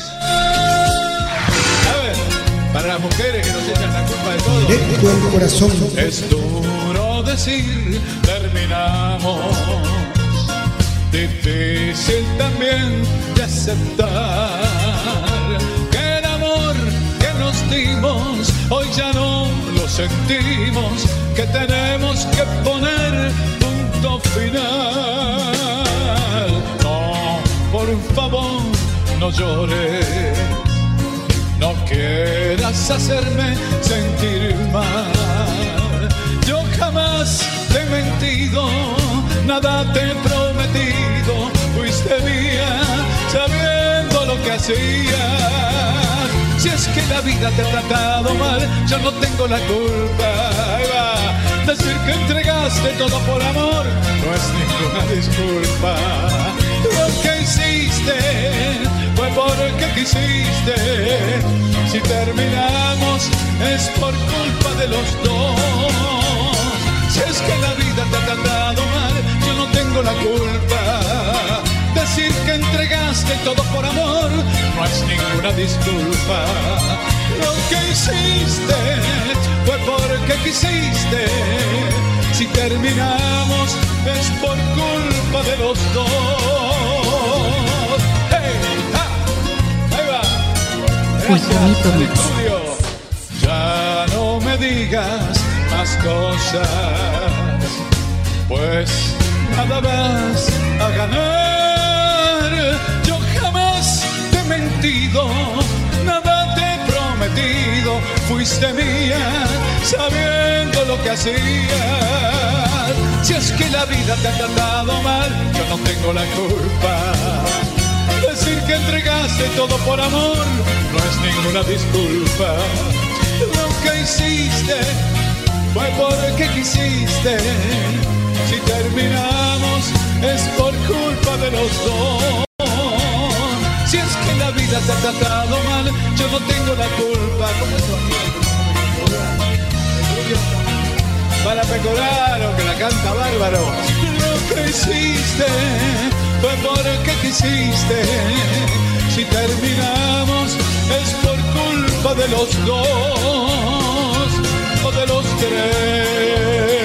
Para las mujeres que nos echan la culpa de todo. Directo al corazón. Es duro decir terminamos. Difícil también de aceptar hoy ya no lo sentimos. Que tenemos que poner punto final. No, por favor, no llores. No quieras hacerme sentir mal. Yo jamás te he mentido, nada te he prometido. Fuiste mía, sabiendo lo que hacías. Si es que la vida te ha tratado mal, yo no tengo la culpa. Decir que entregaste todo por amor no es ninguna disculpa. Lo que hiciste fue porque quisiste. Si terminamos es por culpa de los dos. Si es que la vida te ha tratado mal, yo no tengo la culpa. Decir que entregaste todo por amor no es ninguna disculpa. Lo que hiciste fue porque quisiste. Si terminamos es por culpa de los dos. ¡Hey! ¡Ah! ¡Ahí va! Estudio. Ya no me digas más cosas, pues nada vas a ganar. Nada te he prometido. Fuiste mía, sabiendo lo que hacías. Si es que la vida te ha tratado mal, yo no tengo la culpa. Decir que entregaste todo por amor, no es ninguna disculpa. Lo que hiciste fue porque quisiste. Si terminamos es por culpa de los dos. Vida te ha tratado mal, yo no tengo la culpa. ¿Cómo es Para pecorar que la canta bárbaro. Lo que hiciste fue porque quisiste. Si terminamos es por culpa de los dos o de los tres.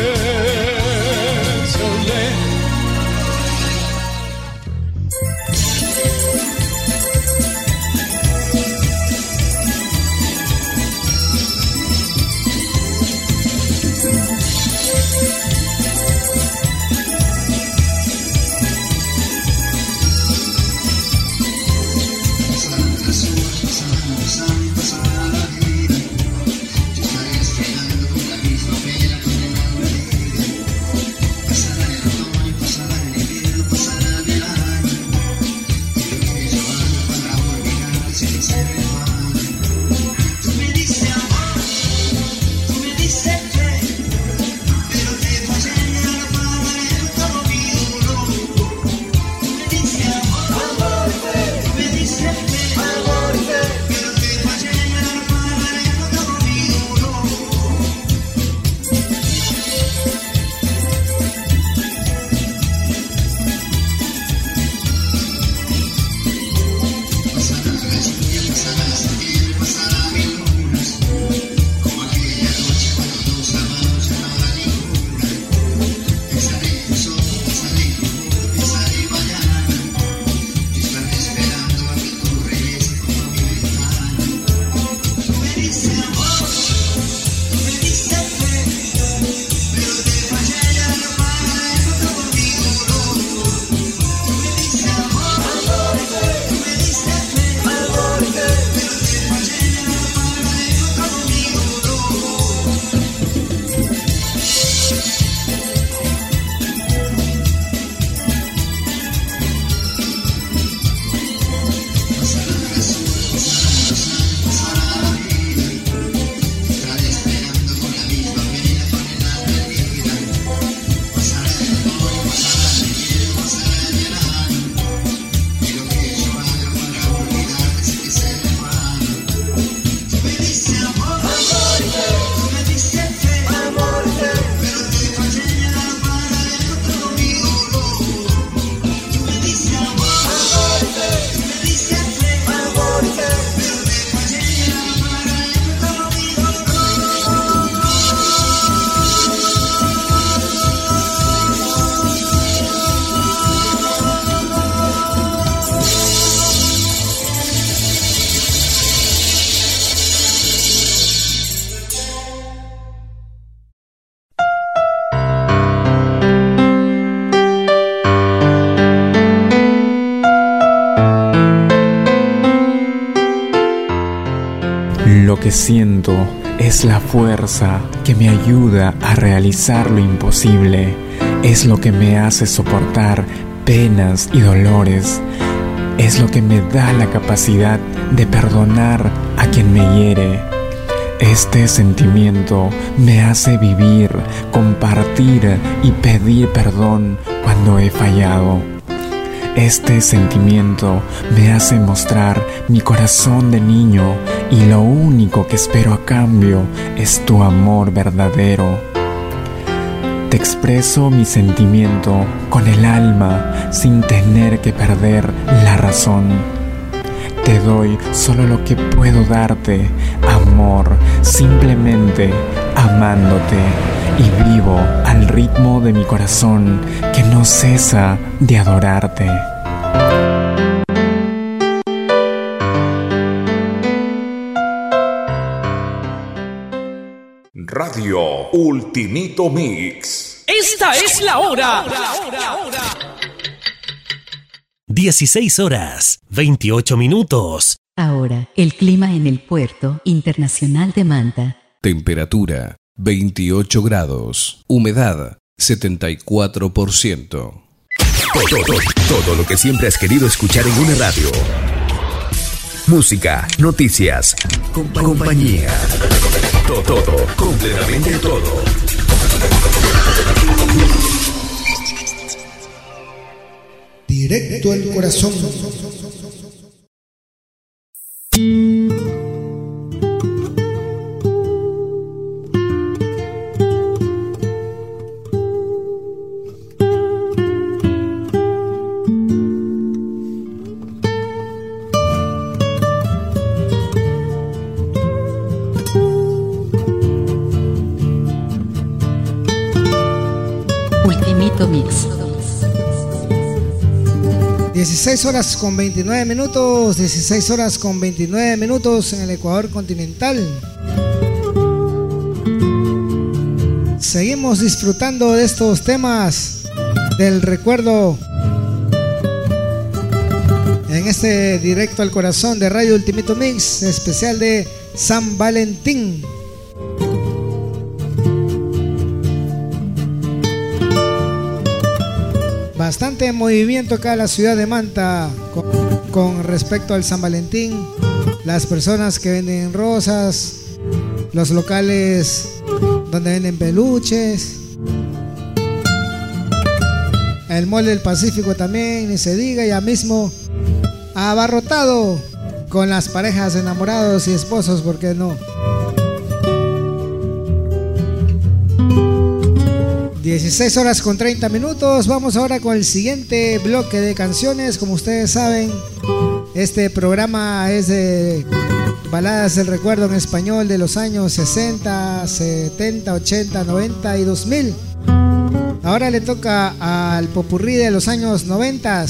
Lo que siento es la fuerza que me ayuda a realizar lo imposible. Es lo que me hace soportar penas y dolores. Es lo que me da la capacidad de perdonar a quien me hiere. Este sentimiento me hace vivir, compartir y pedir perdón cuando he fallado. Este sentimiento me hace mostrar mi corazón de niño y lo único que espero a cambio es tu amor verdadero. Te expreso mi sentimiento con el alma sin tener que perder la razón. Te doy solo lo que puedo darte, amor, simplemente amándote y vivo al ritmo de mi corazón que no cesa de adorarte. Radio Ultimito Mix. Esta es la hora. 16 horas, 28 minutos. Ahora, el clima en el puerto internacional de Manta. Temperatura 28 grados. Humedad 74%. Todo, todo, todo lo que siempre has querido escuchar en una radio. Música, noticias, compañía. Todo, todo, completamente todo. Directo al corazón. 16 horas con 29 minutos, 16 horas con 29 minutos en el Ecuador continental. Seguimos disfrutando de estos temas del recuerdo en este directo al corazón de Radio Ultimito Mix, especial de San Valentín. Bastante movimiento acá en la ciudad de Manta con, respecto al San Valentín. Las personas que venden rosas, los locales donde venden peluches. El Mall del Pacífico también, ni se diga, ya mismo abarrotado con las parejas enamorados y esposos, ¿por qué no? 16 horas con 30 minutos. Vamos ahora con el siguiente bloque de canciones. Como ustedes saben, este programa es de baladas del recuerdo en español de los años 60, 70, 80, 90 y 2000. Ahora le toca al popurrí de los años 90.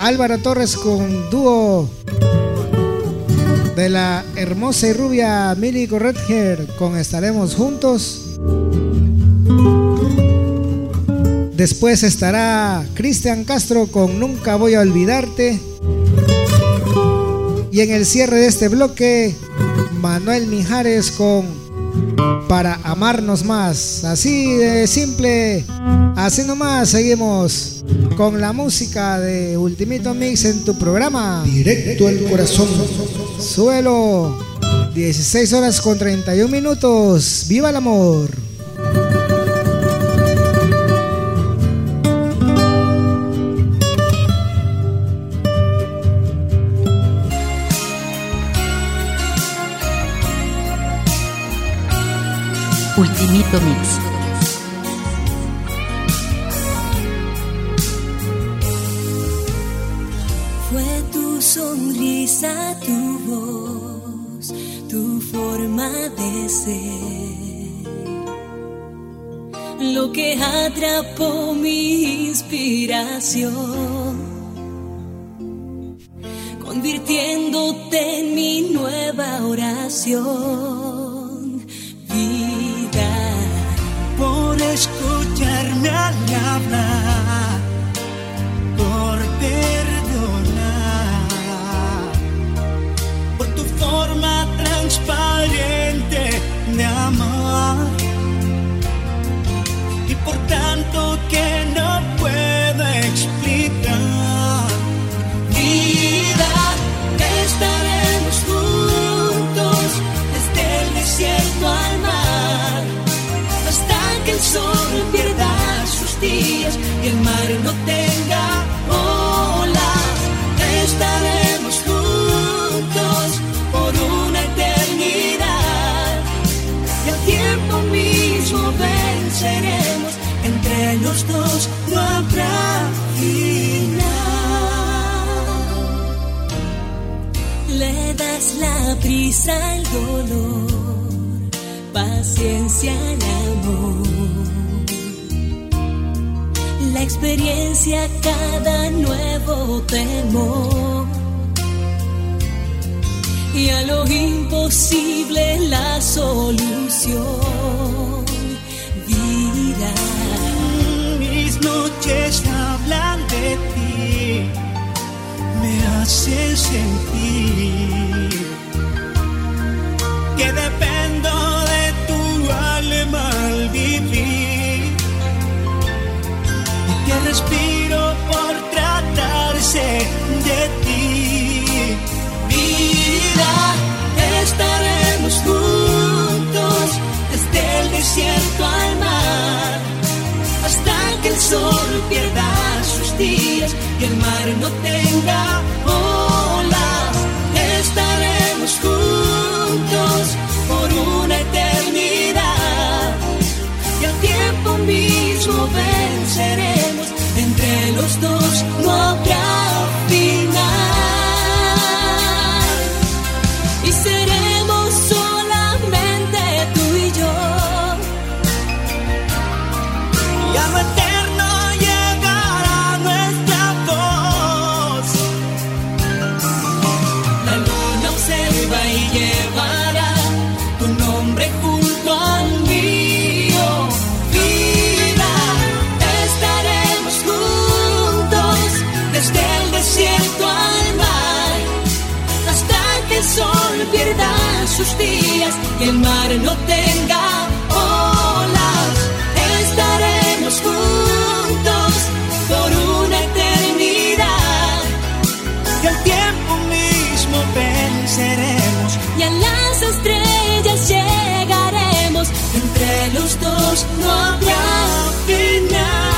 Álvaro Torres con dúo de la hermosa y rubia Mili Corretger con Estaremos Juntos. Después estará Cristian Castro con Nunca Voy a Olvidarte. Y en el cierre de este bloque, Manuel Mijares con Para Amarnos Más. Así de simple, así nomás seguimos con la música de Ultimito Mix en tu programa. Directo al corazón. Suelo, 16 horas con 31 minutos. ¡Viva el amor! Ultimito Mix. Lo que atrapó mi inspiración, convirtiéndote en mi nueva oración. Vida, por escucharme al hablar, por perdonar, prisa al dolor, paciencia al amor. La experiencia cada nuevo temor. Y a lo imposible la solución. Vida. Mis noches hablan de ti, me hacen sentir que dependo de tu alma al vivir y que respiro por tratarse de ti. Vida, estaremos juntos desde el desierto al mar hasta que el sol pierda sus días y el mar no tenga los dos no habrá sus y el mar no tenga olas. Estaremos juntos por una eternidad. Y al tiempo mismo venceremos. Y a las estrellas llegaremos. Entre los dos no habrá final.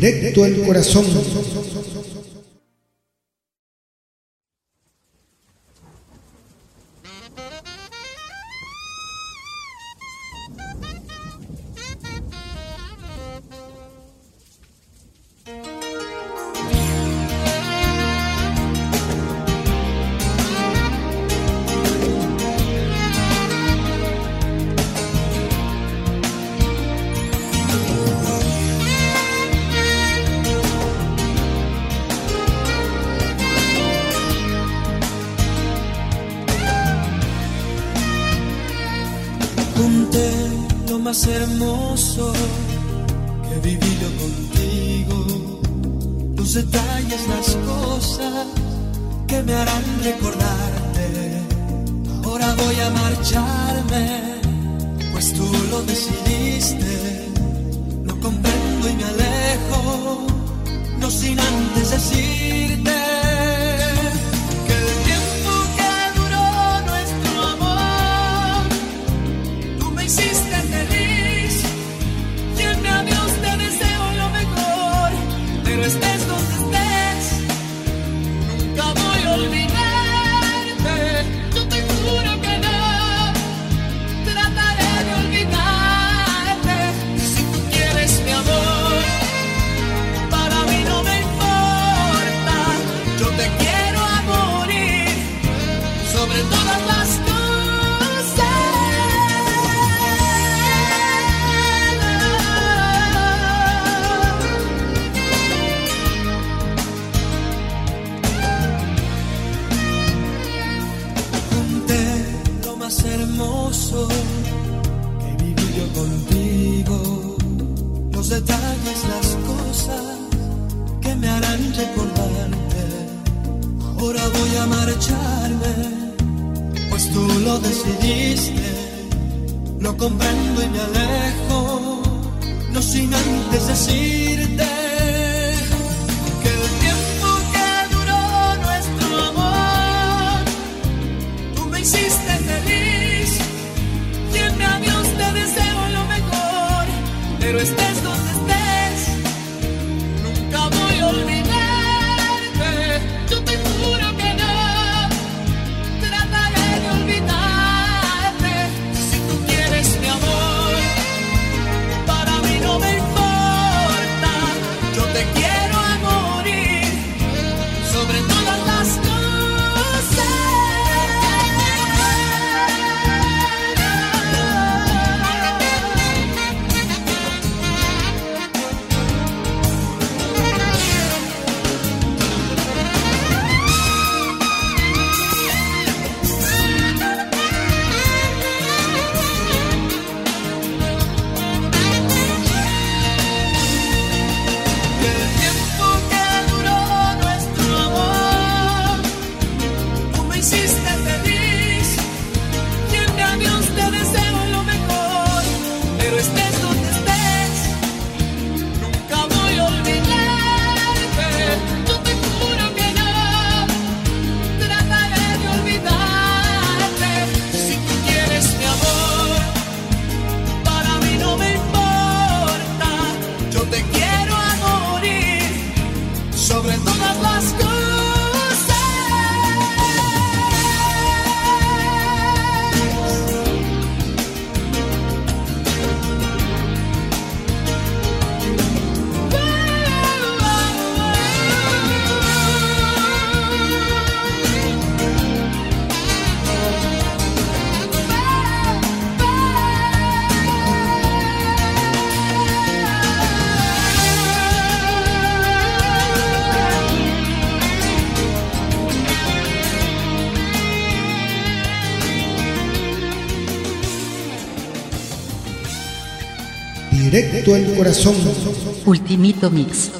directo al corazón. despertó el corazón. Ultimito Mix.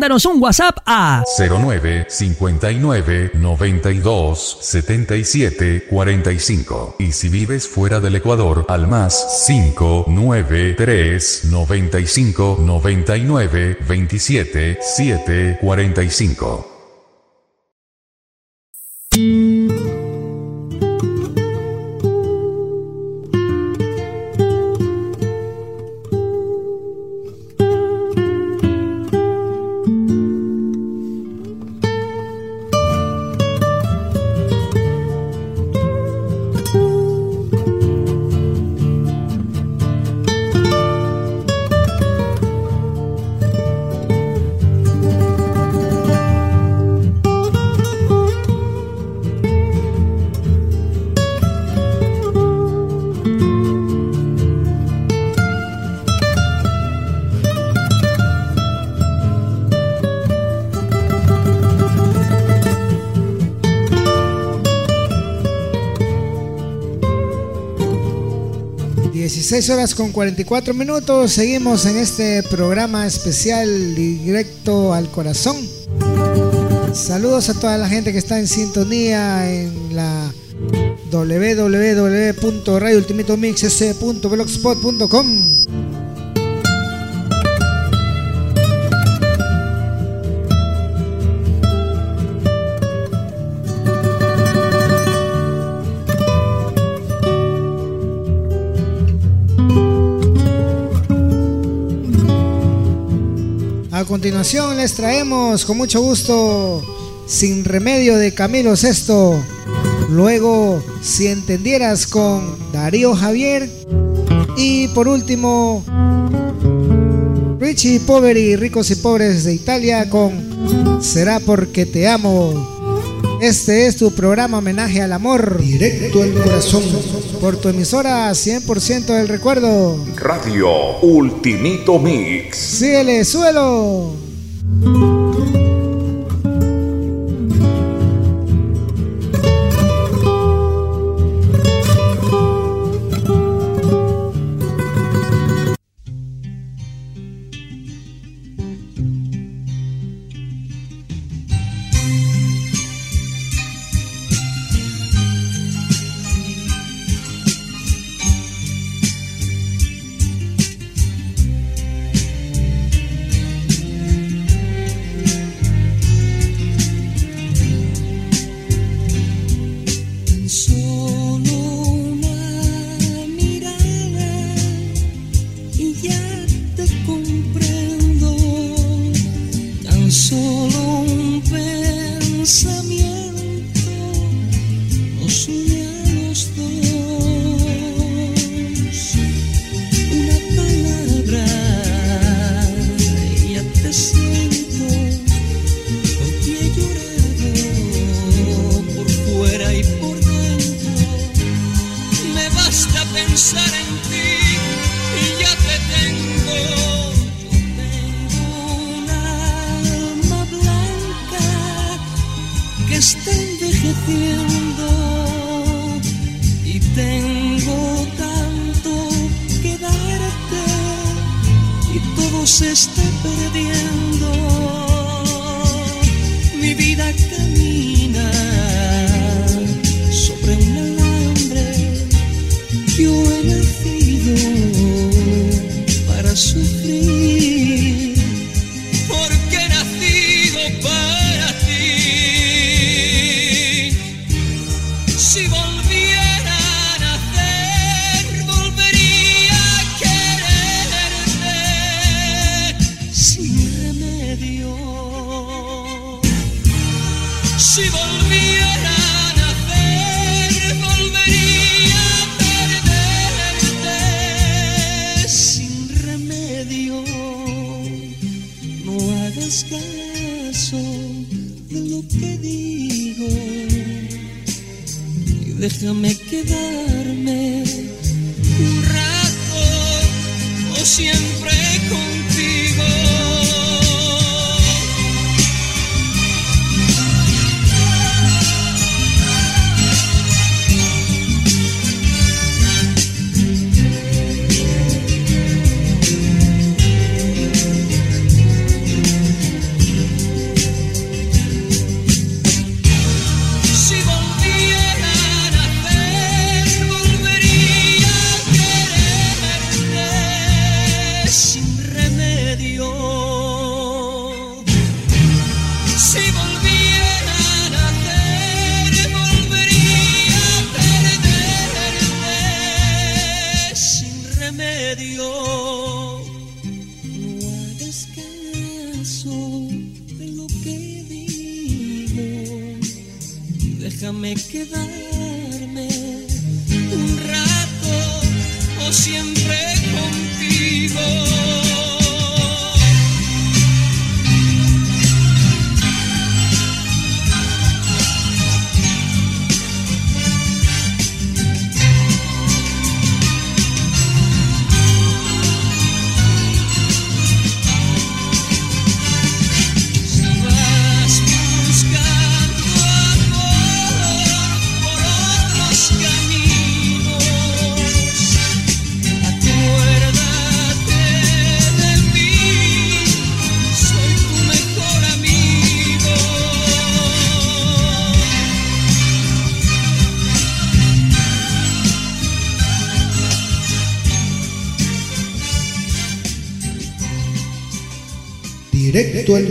mándanos un WhatsApp a 09 59 92 77 45. Y si vives fuera del Ecuador, al más 593 95 99 27 7 45. Horas con 44 minutos. Seguimos en este programa especial directo al corazón. Saludos a toda la gente que está en sintonía en la www.radioultimitomix.blogspot.com continuación les traemos con mucho gusto Sin Remedio de Camilo Sesto. Luego, si entendieras con Darío Javier. Y por último, Richie Poveri, Ricos y Pobres de Italia con Será porque te amo. Este es tu programa homenaje al amor. Directo al corazón. Por tu emisora 100% del recuerdo. Radio Ultimito Mix. Síguele, suelo.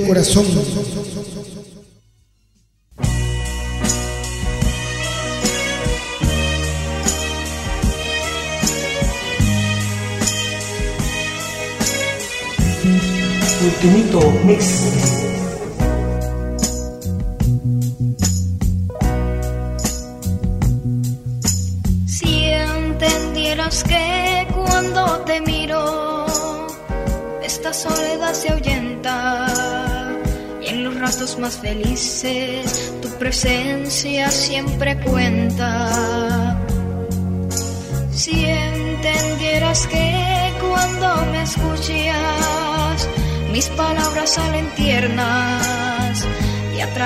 corazón.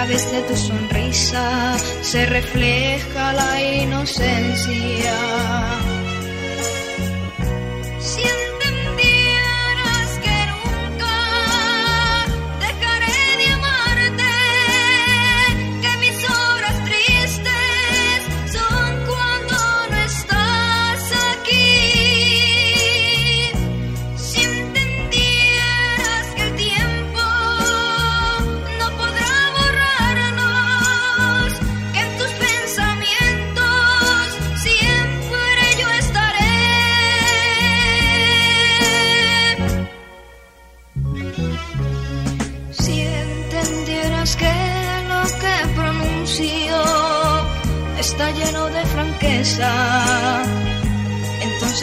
través de tu sonrisa se refleja la inocencia.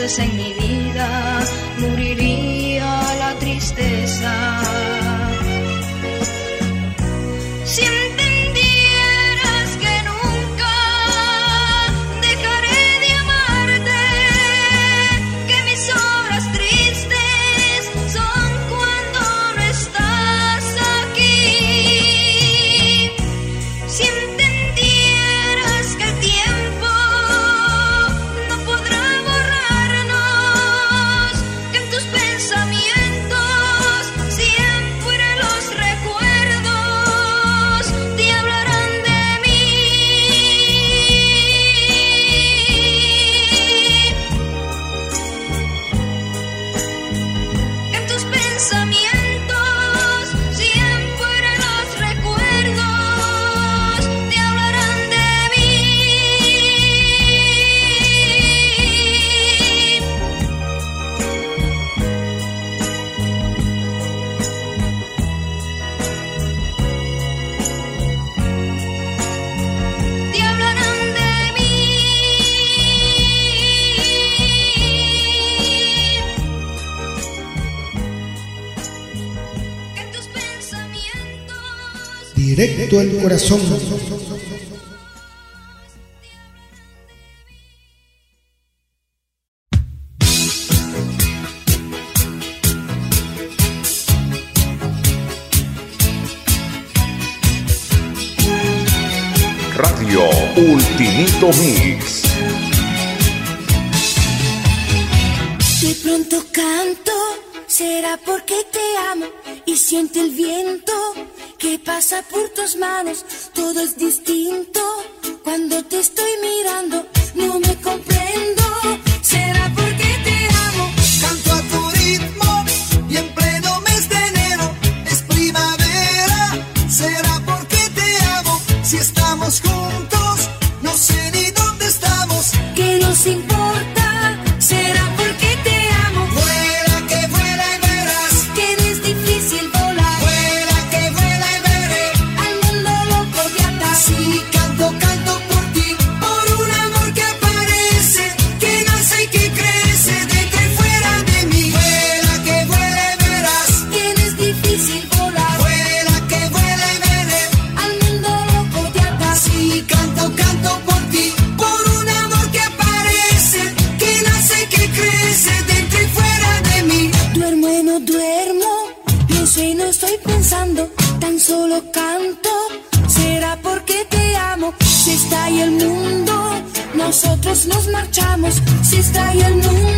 noches en mi vida moriría. directo al corazón. pasa por tus manos, todo es distinto. Cuando te estoy mirando, no me comprendo. Será nosotros nos marchamos, si está el número.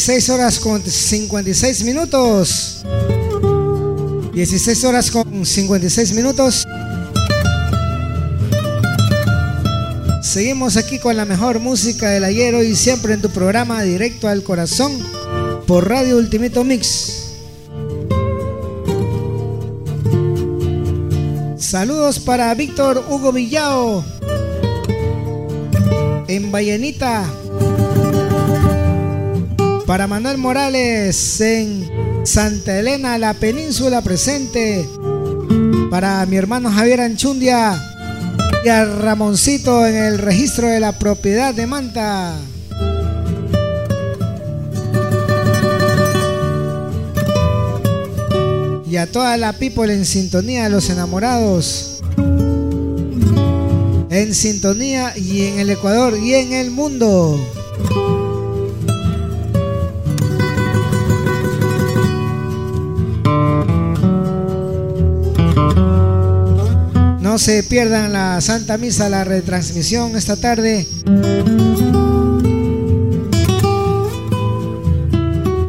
16 horas con 56 minutos. 16 horas con 56 minutos. Seguimos aquí con la mejor música del ayer hoy siempre en tu programa Directo al Corazón por Radio Ultimito Mix. Saludos para Víctor Hugo Villao en Vallenita. Para Manuel Morales en Santa Elena, la península presente. Para mi hermano Javier Anchundia y a Ramoncito en el registro de la propiedad de Manta. Y a toda la people en sintonía los enamorados. En sintonía y en el Ecuador y en el mundo. Se pierdan la Santa Misa, la retransmisión esta tarde.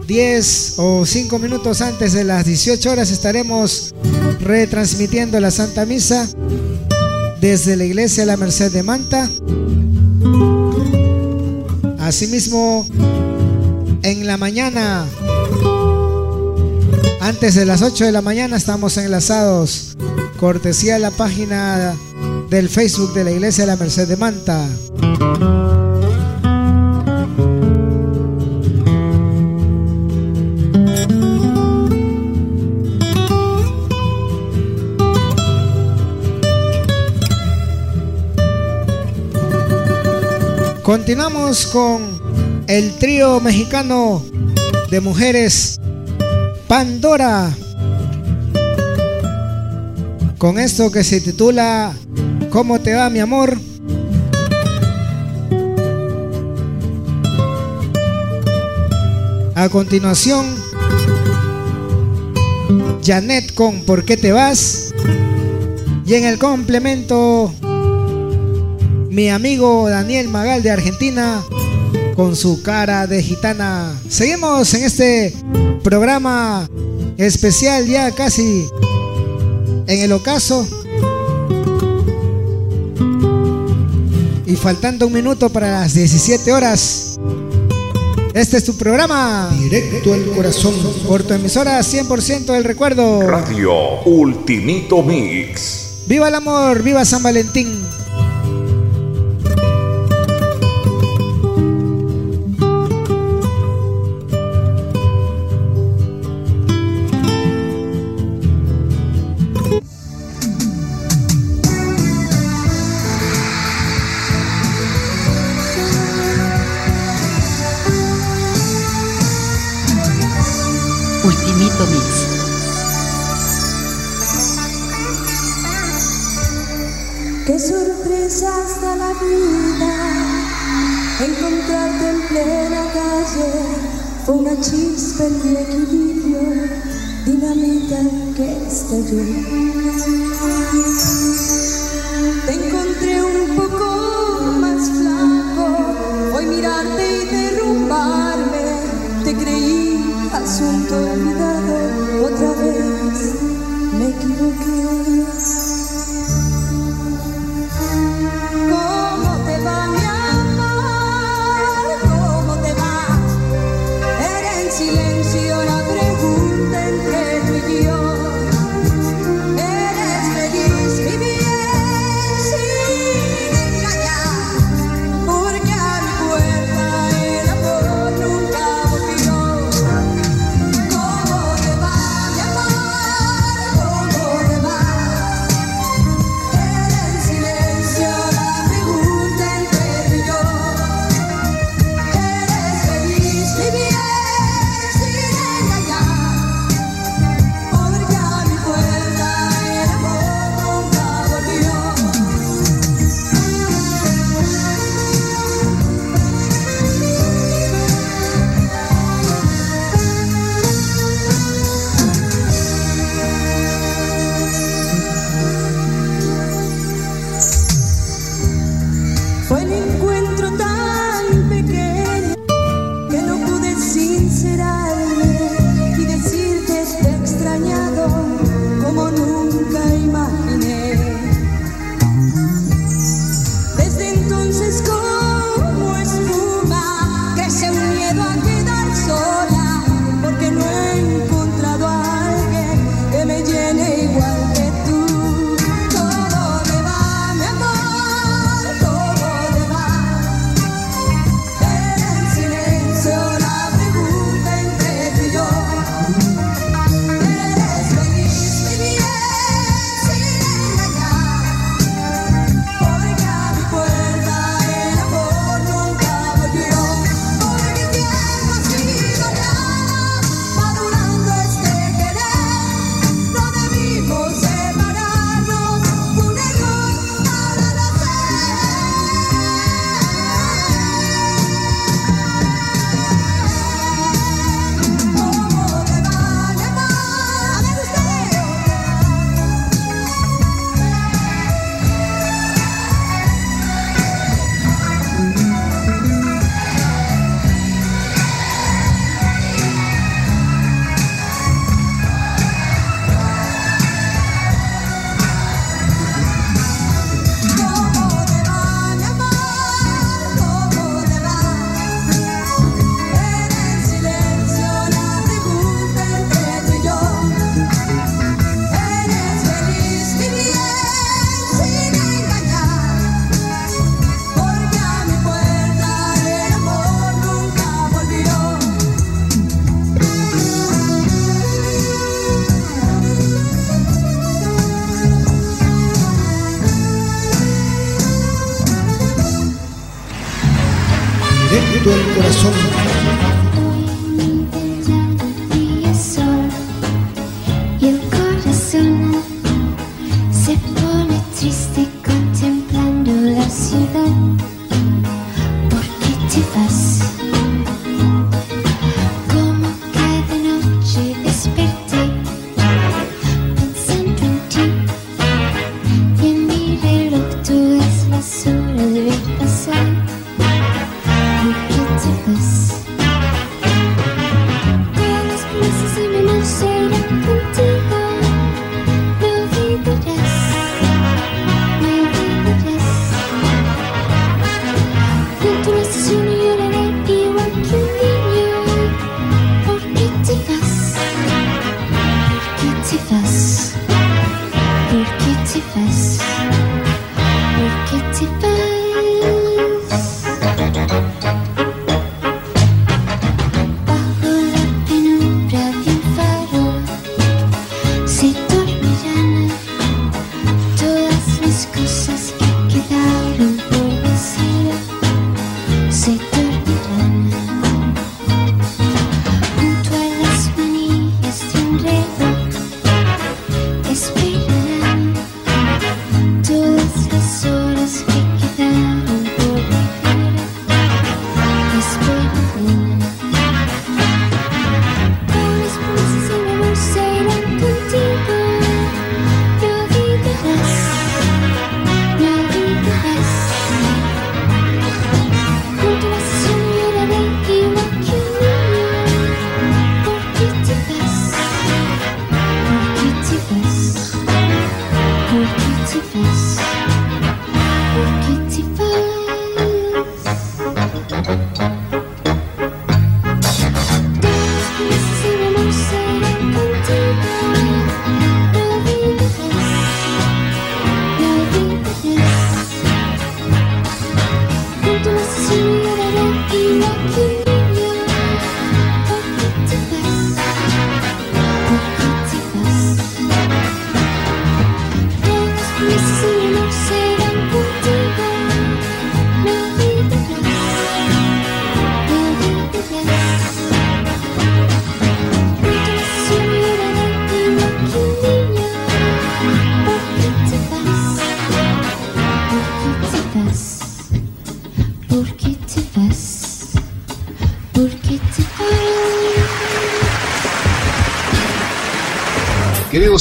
10 o 5 minutos antes de las 18 horas estaremos retransmitiendo la Santa Misa desde la iglesia La Merced de Manta. Asimismo, en la mañana, antes de las 8 de la mañana, estamos enlazados cortesía de la página del Facebook de la Iglesia de la Merced de Manta. Continuamos con el trío mexicano de mujeres Pandora con esto que se titula ¿Cómo te va mi amor? A continuación, Janet con ¿Por qué te vas? Y en el complemento, mi amigo Daniel Magal de Argentina con su cara de gitana. Seguimos en este programa especial ya casi en el ocaso. Y faltando un minuto para las 17 horas. Este es tu programa. Directo al corazón. Por tu emisora 100% del recuerdo. Radio Ultimito Mix. Viva el amor, viva San Valentín. Una chispa en mi equilibrio, dinamita que estalló.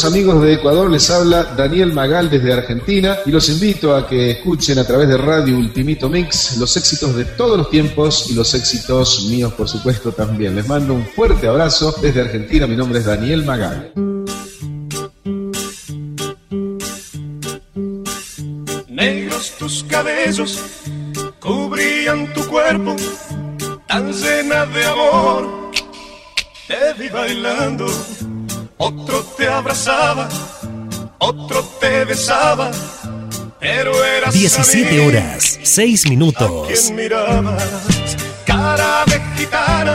Amigos de Ecuador, les habla Daniel Magal desde Argentina y los invito a que escuchen a través de Radio Ultimito Mix los éxitos de todos los tiempos y los éxitos míos, por supuesto, también. Les mando un fuerte abrazo desde Argentina. Mi nombre es Daniel Magal. Negros tus cabellos cubrían tu cuerpo, tan llena de amor. Te vi bailando, otro te abrazaba, otro te besaba, pero eras 17 horas, 6 minutos. quien mirabas, cara de gitana,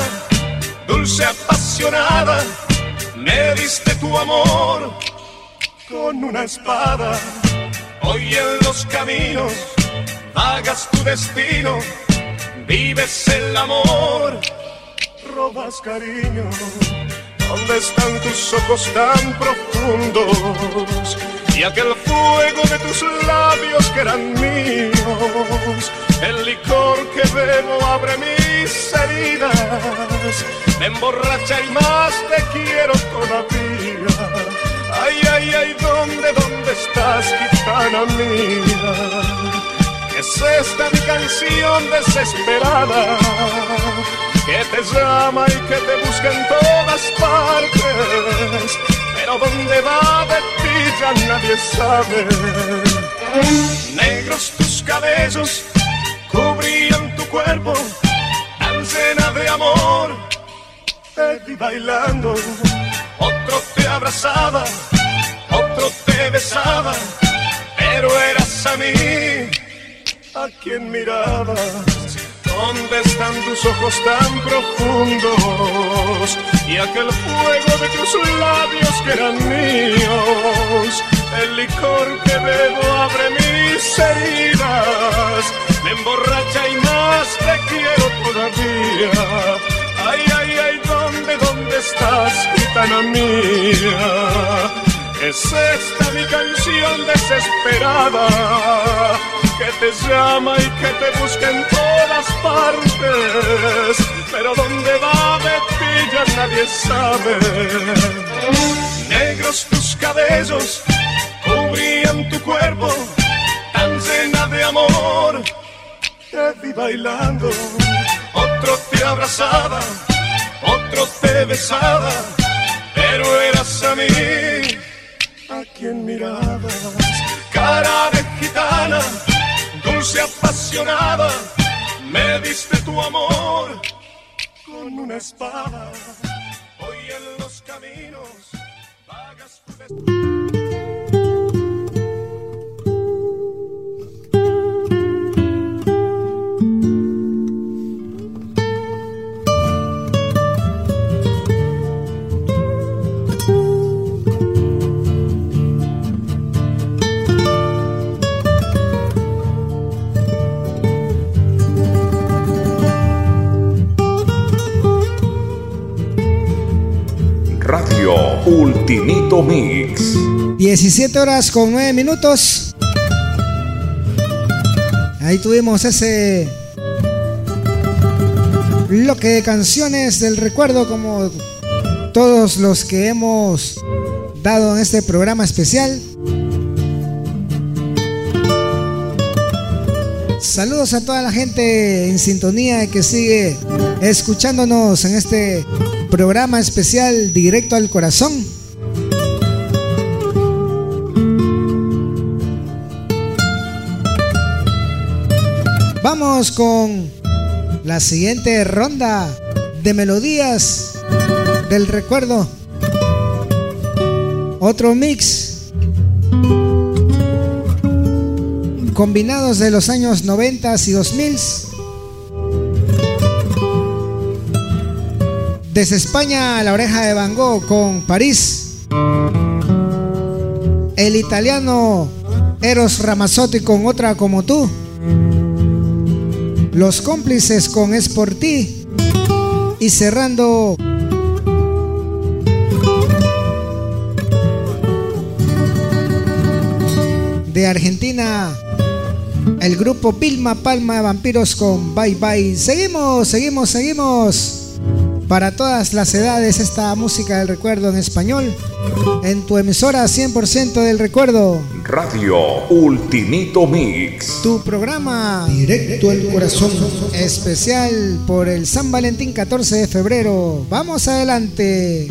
dulce apasionada, me diste tu amor con una espada. Hoy en los caminos vagas tu destino, vives el amor, robas cariño. ¿Dónde están tus ojos tan profundos? Y aquel fuego de tus labios que eran míos. El licor que bebo abre mis heridas. Me emborracha y más te quiero todavía. Ay, ay, ay, ¿dónde, dónde estás, gitana mía? Es esta mi canción desesperada que te llama y que te busca en todas partes. Pero dónde va de ti ya nadie sabe. Negros tus cabellos cubrían tu cuerpo, tan llena de amor. Te vi bailando, otro te abrazaba, otro te besaba, pero eras a mí a quien mirabas. ¿Dónde están tus ojos tan profundos? Y aquel fuego de tus labios que eran míos. El licor que bebo abre mis heridas. me emborracha y más te quiero todavía. Ay, ay, ay, ¿dónde, dónde estás, gitana mía? Es esta mi canción desesperada que te llama y que te busca en todas partes, pero dónde va de pillar nadie sabe. Negros tus cabellos cubrían tu cuerpo, tan llena de amor. Te vi bailando, otro te abrazaba, otro te besaba, pero eras a mí a quien mirabas. Cara de gitana, dulce apasionada, me diste tu amor con una espada. Hoy en los caminos vagas tu Ultimito Mix. 17 horas con 9 minutos. Ahí tuvimos ese bloque de canciones del recuerdo como todos los que hemos dado en este programa especial. Saludos a toda la gente en sintonía que sigue escuchándonos en este programa especial directo al corazón. Vamos con la siguiente ronda de melodías del recuerdo. Otro mix combinados de los años 90 y 2000. Desde España la oreja de Van Gogh con París. El italiano Eros Ramazzotti con otra como tú. Los cómplices con Es por ti. Y cerrando de Argentina el grupo Pilma Palma de Vampiros con Bye Bye. Seguimos, seguimos, seguimos. Para todas las edades esta música del recuerdo en español. En tu emisora 100% del recuerdo. Radio Ultimito Mix. Tu programa Directo al Corazón. Especial por el San Valentín 14 de febrero. Vamos adelante.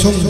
송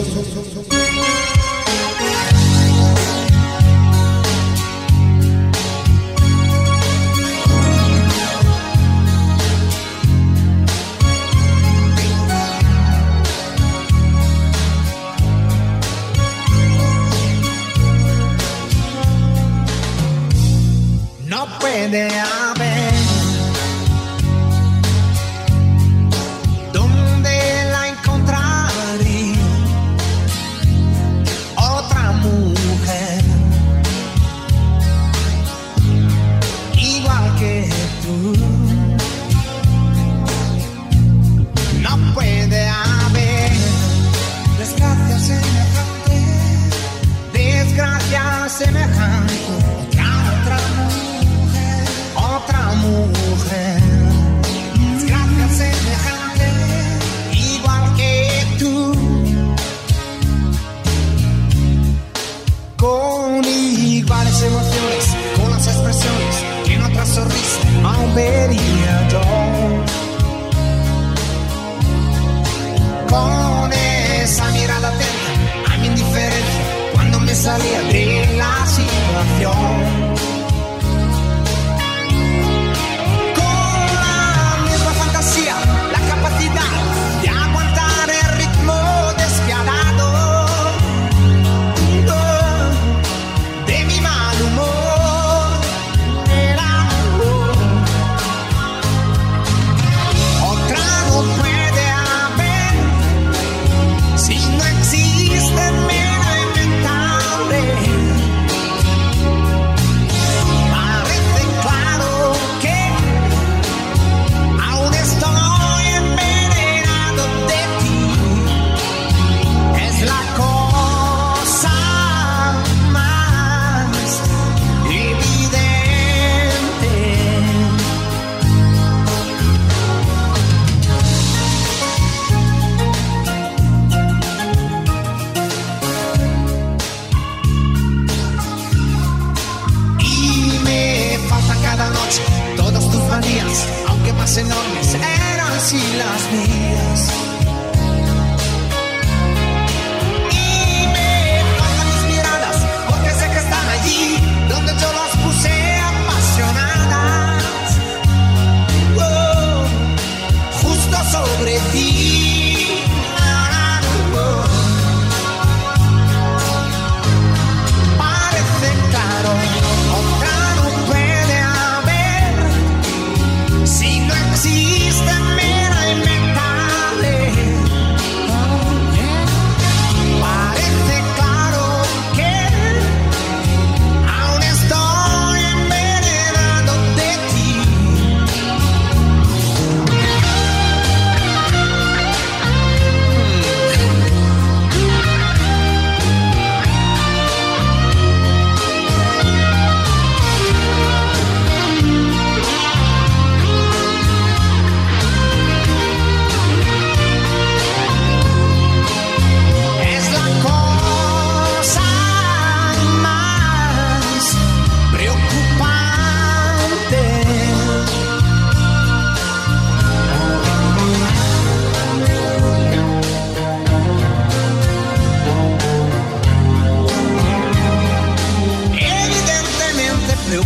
No,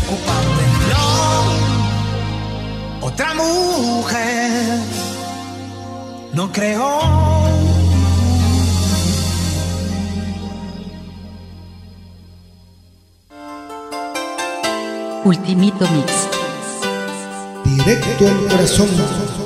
otra mujer no creo. Ultimito Mix. Directo al corazón.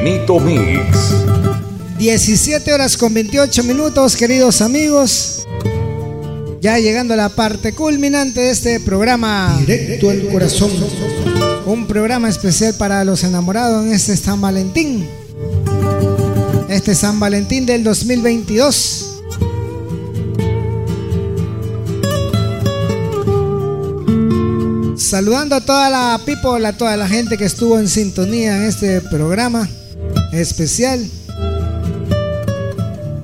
Ultimito Mix. 17 horas con 28 minutos, queridos amigos. Ya llegando a la parte culminante de este programa. Directo al corazón. Un programa especial para los enamorados en este San Valentín. Este San Valentín del 2022. Saludando a toda la people, a toda la gente que estuvo en sintonía en este programa especial.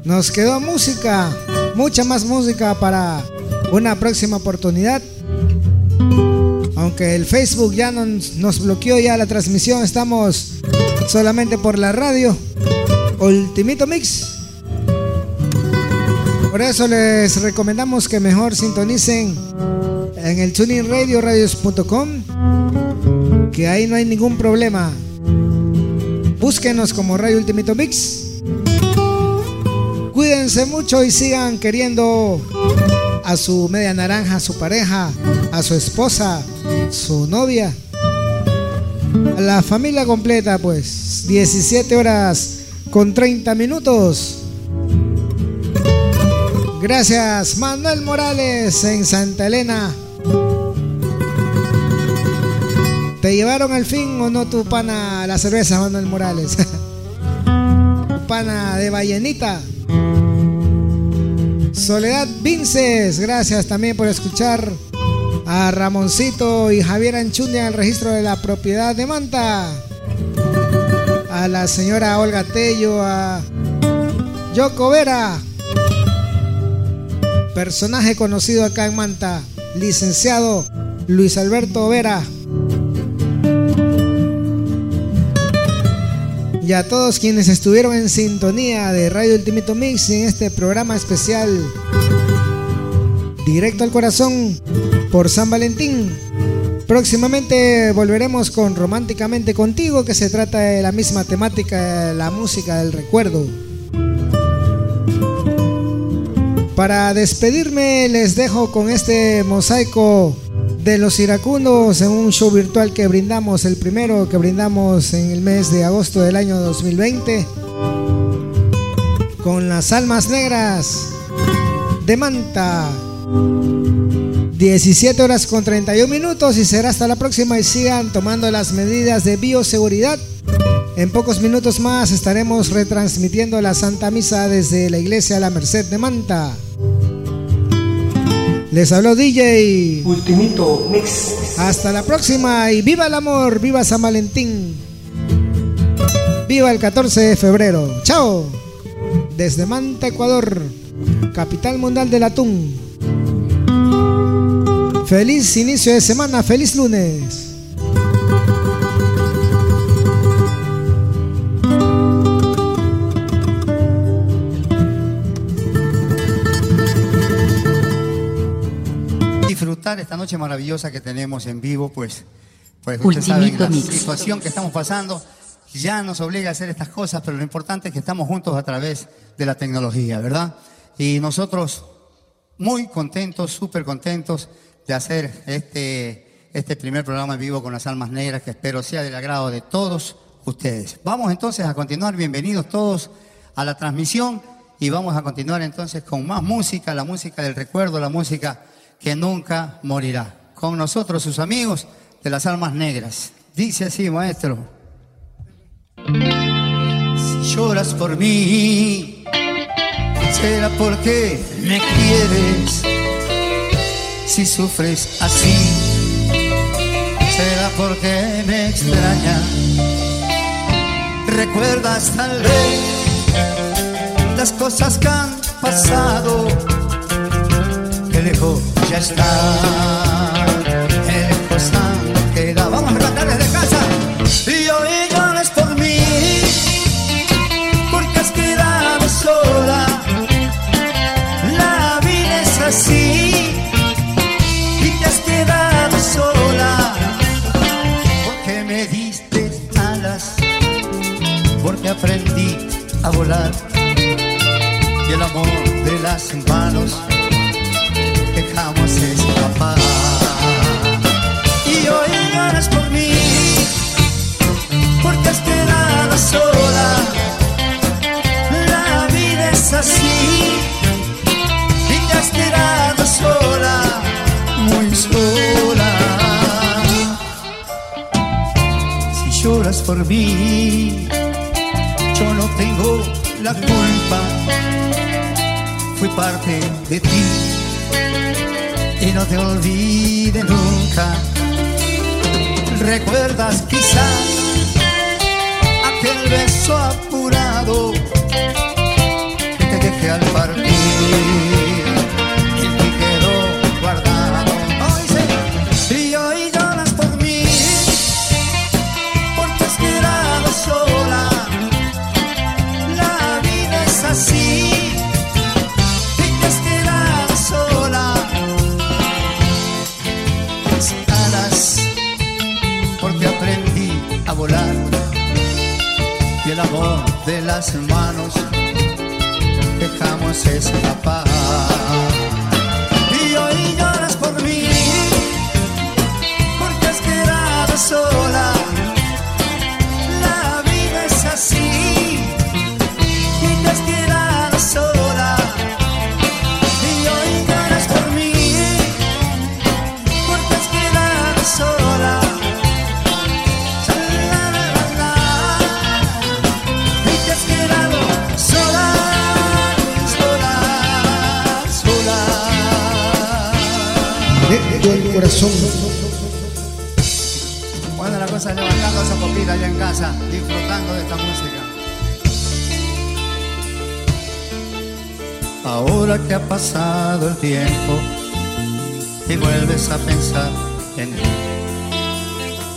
Nos quedó música, mucha más música para una próxima oportunidad. Aunque el Facebook ya nos, bloqueó ya la transmisión, estamos solamente por la radio. Ultimito Mix. Por eso les recomendamos que mejor sintonicen en el Tuning Radio, radios.com, que ahí no hay ningún problema. Búsquenos como Radio Ultimito Mix. Cuídense mucho y sigan queriendo a su media naranja, a su pareja, a su esposa, su novia, a la familia completa, pues 17 horas con 30 minutos. Gracias, Manuel Morales en Santa Elena. Llevaron al fin o no tu pana la cerveza, Manuel Morales? pana de ballenita. Soledad Vinces, gracias también por escuchar a Ramoncito y Javier Anchundia en el registro de la propiedad de Manta. A la señora Olga Tello, a Yoko Vera, personaje conocido acá en Manta, licenciado Luis Alberto Vera. Y a todos quienes estuvieron en sintonía de Radio Ultimito Mix en este programa especial Directo al Corazón por San Valentín. Próximamente volveremos con Románticamente Contigo, que se trata de la misma temática, la música del recuerdo. Para despedirme les dejo con este mosaico de los iracundos en un show virtual que brindamos, el primero que brindamos en el mes de agosto del año 2020, con las almas negras de Manta. 17 horas con 31 minutos y será hasta la próxima y sigan tomando las medidas de bioseguridad. En pocos minutos más estaremos retransmitiendo la Santa Misa desde la iglesia La Merced de Manta. Les habló DJ Ultimito Mix. Hasta la próxima y viva el amor, viva San Valentín. Viva el 14 de febrero. Chao. Desde Manta, Ecuador, capital mundial del atún. Feliz inicio de semana, feliz lunes. Disfrutar esta noche maravillosa que tenemos en vivo, pues, pues ustedes saben la Mix. situación que estamos pasando ya nos obliga a hacer estas cosas, pero lo importante es que estamos juntos a través de la tecnología, ¿verdad? Y nosotros muy contentos, súper contentos de hacer este, este primer programa en vivo con las almas negras, que espero sea del agrado de todos ustedes. Vamos entonces a continuar, bienvenidos todos a la transmisión y vamos a continuar entonces con más música, la música del recuerdo, la música que nunca morirá. Con nosotros sus amigos de las almas negras. Dice así, maestro. Si lloras por mí, será porque me quieres. Si sufres así, será porque me extraña. Recuerdas tal vez las cosas que han pasado, que lejos ya está, que lejos han quedado. Vamos a cantar desde casa. Y hoy llores por mí, porque has quedado sola. La vida es así, y te has quedado sola, porque me diste alas, porque aprendí a volar. Y el amor de las manos sola. La vida es así y te has quedado sola, muy sola. Si lloras por mí, yo no tengo la culpa. Fui parte de ti y no te olvide nunca. Recuerdas quizás beso apurado. de las manos dejamos escapar. tiempo y vuelves a pensar en mí.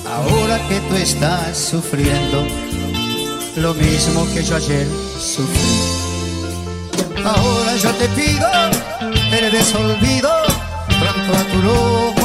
Ahora que tú estás sufriendo lo mismo que yo ayer sufrí. Ahora yo te pido el desolvido pronto a tu.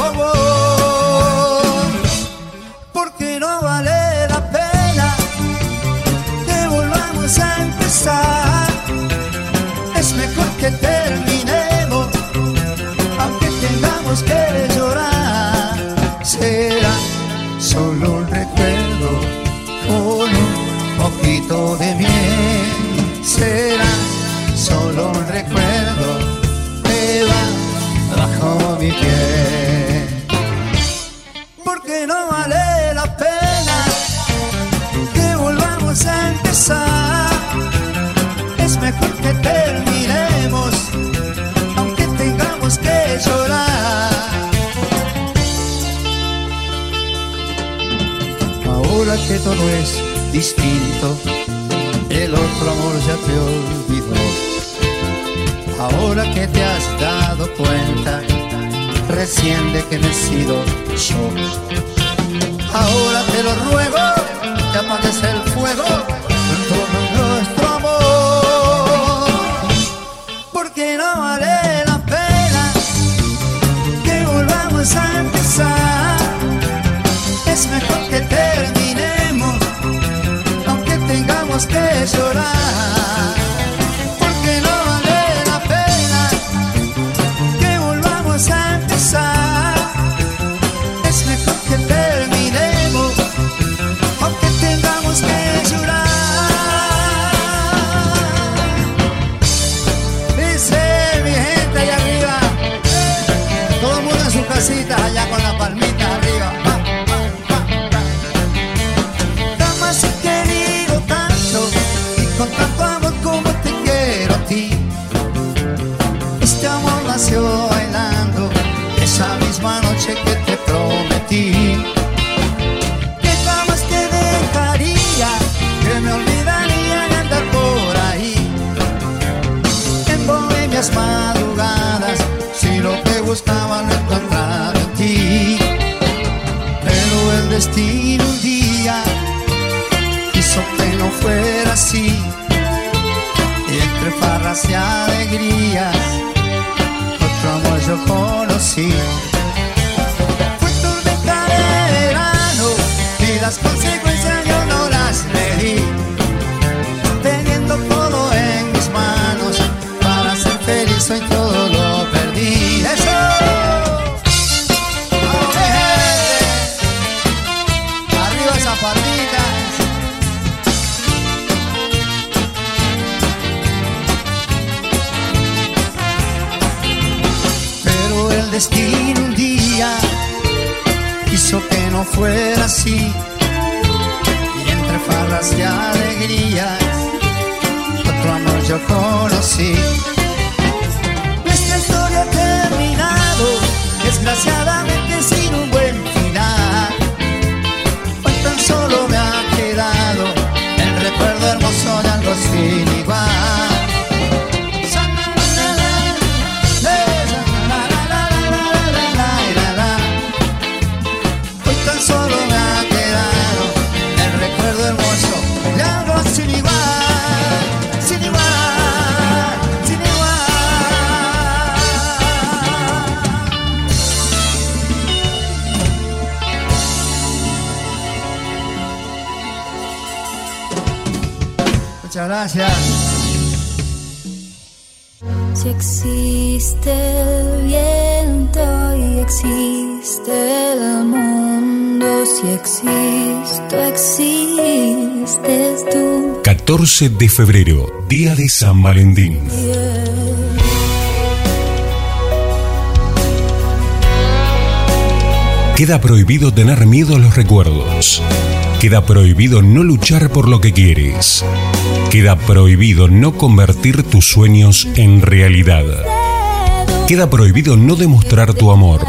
distinto, el otro amor ya te olvidó. Ahora que te has dado cuenta, recién de que me he sido yo. Ahora te lo ruego, que apagues el fuego llorar. 14 de febrero, día de San Valentín. Queda prohibido tener miedo a los recuerdos. Queda prohibido no luchar por lo que quieres. Queda prohibido no convertir tus sueños en realidad. Queda prohibido no demostrar tu amor.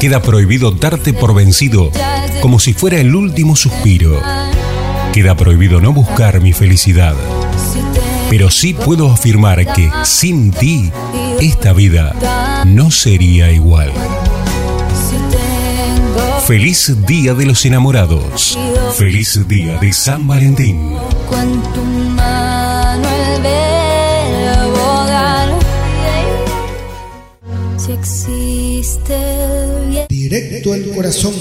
Queda prohibido darte por vencido como si fuera el último suspiro. Queda prohibido no buscar mi felicidad. Pero sí puedo afirmar que sin ti esta vida no sería igual. Feliz Día de los Enamorados. Feliz Día de San Valentín. Directo al corazón.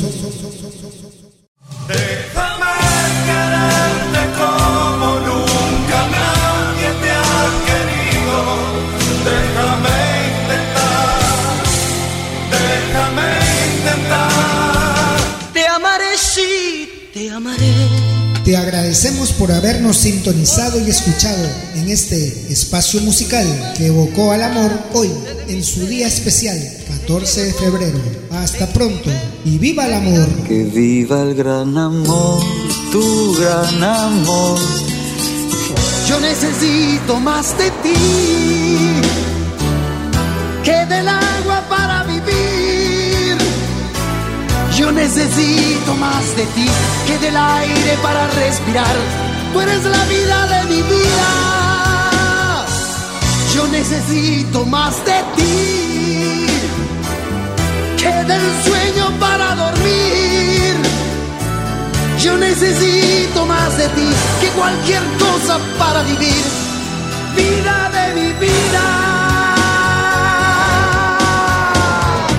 Sintonizado y escuchado en este espacio musical que evocó al amor hoy, en su día especial, 14 de febrero. Hasta pronto y viva el amor. Que viva el gran amor, tu gran amor. Yo necesito más de ti que del agua para vivir. Yo necesito más de ti que del aire para respirar. Tú eres la vida de mi vida. Yo necesito más de ti que del sueño para dormir. Yo necesito más de ti que cualquier cosa para vivir. Vida de mi vida.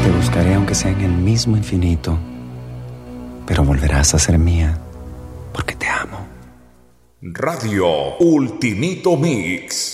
Te buscaré aunque sea en el mismo infinito, pero volverás a ser mía. Radio Ultimito Mix.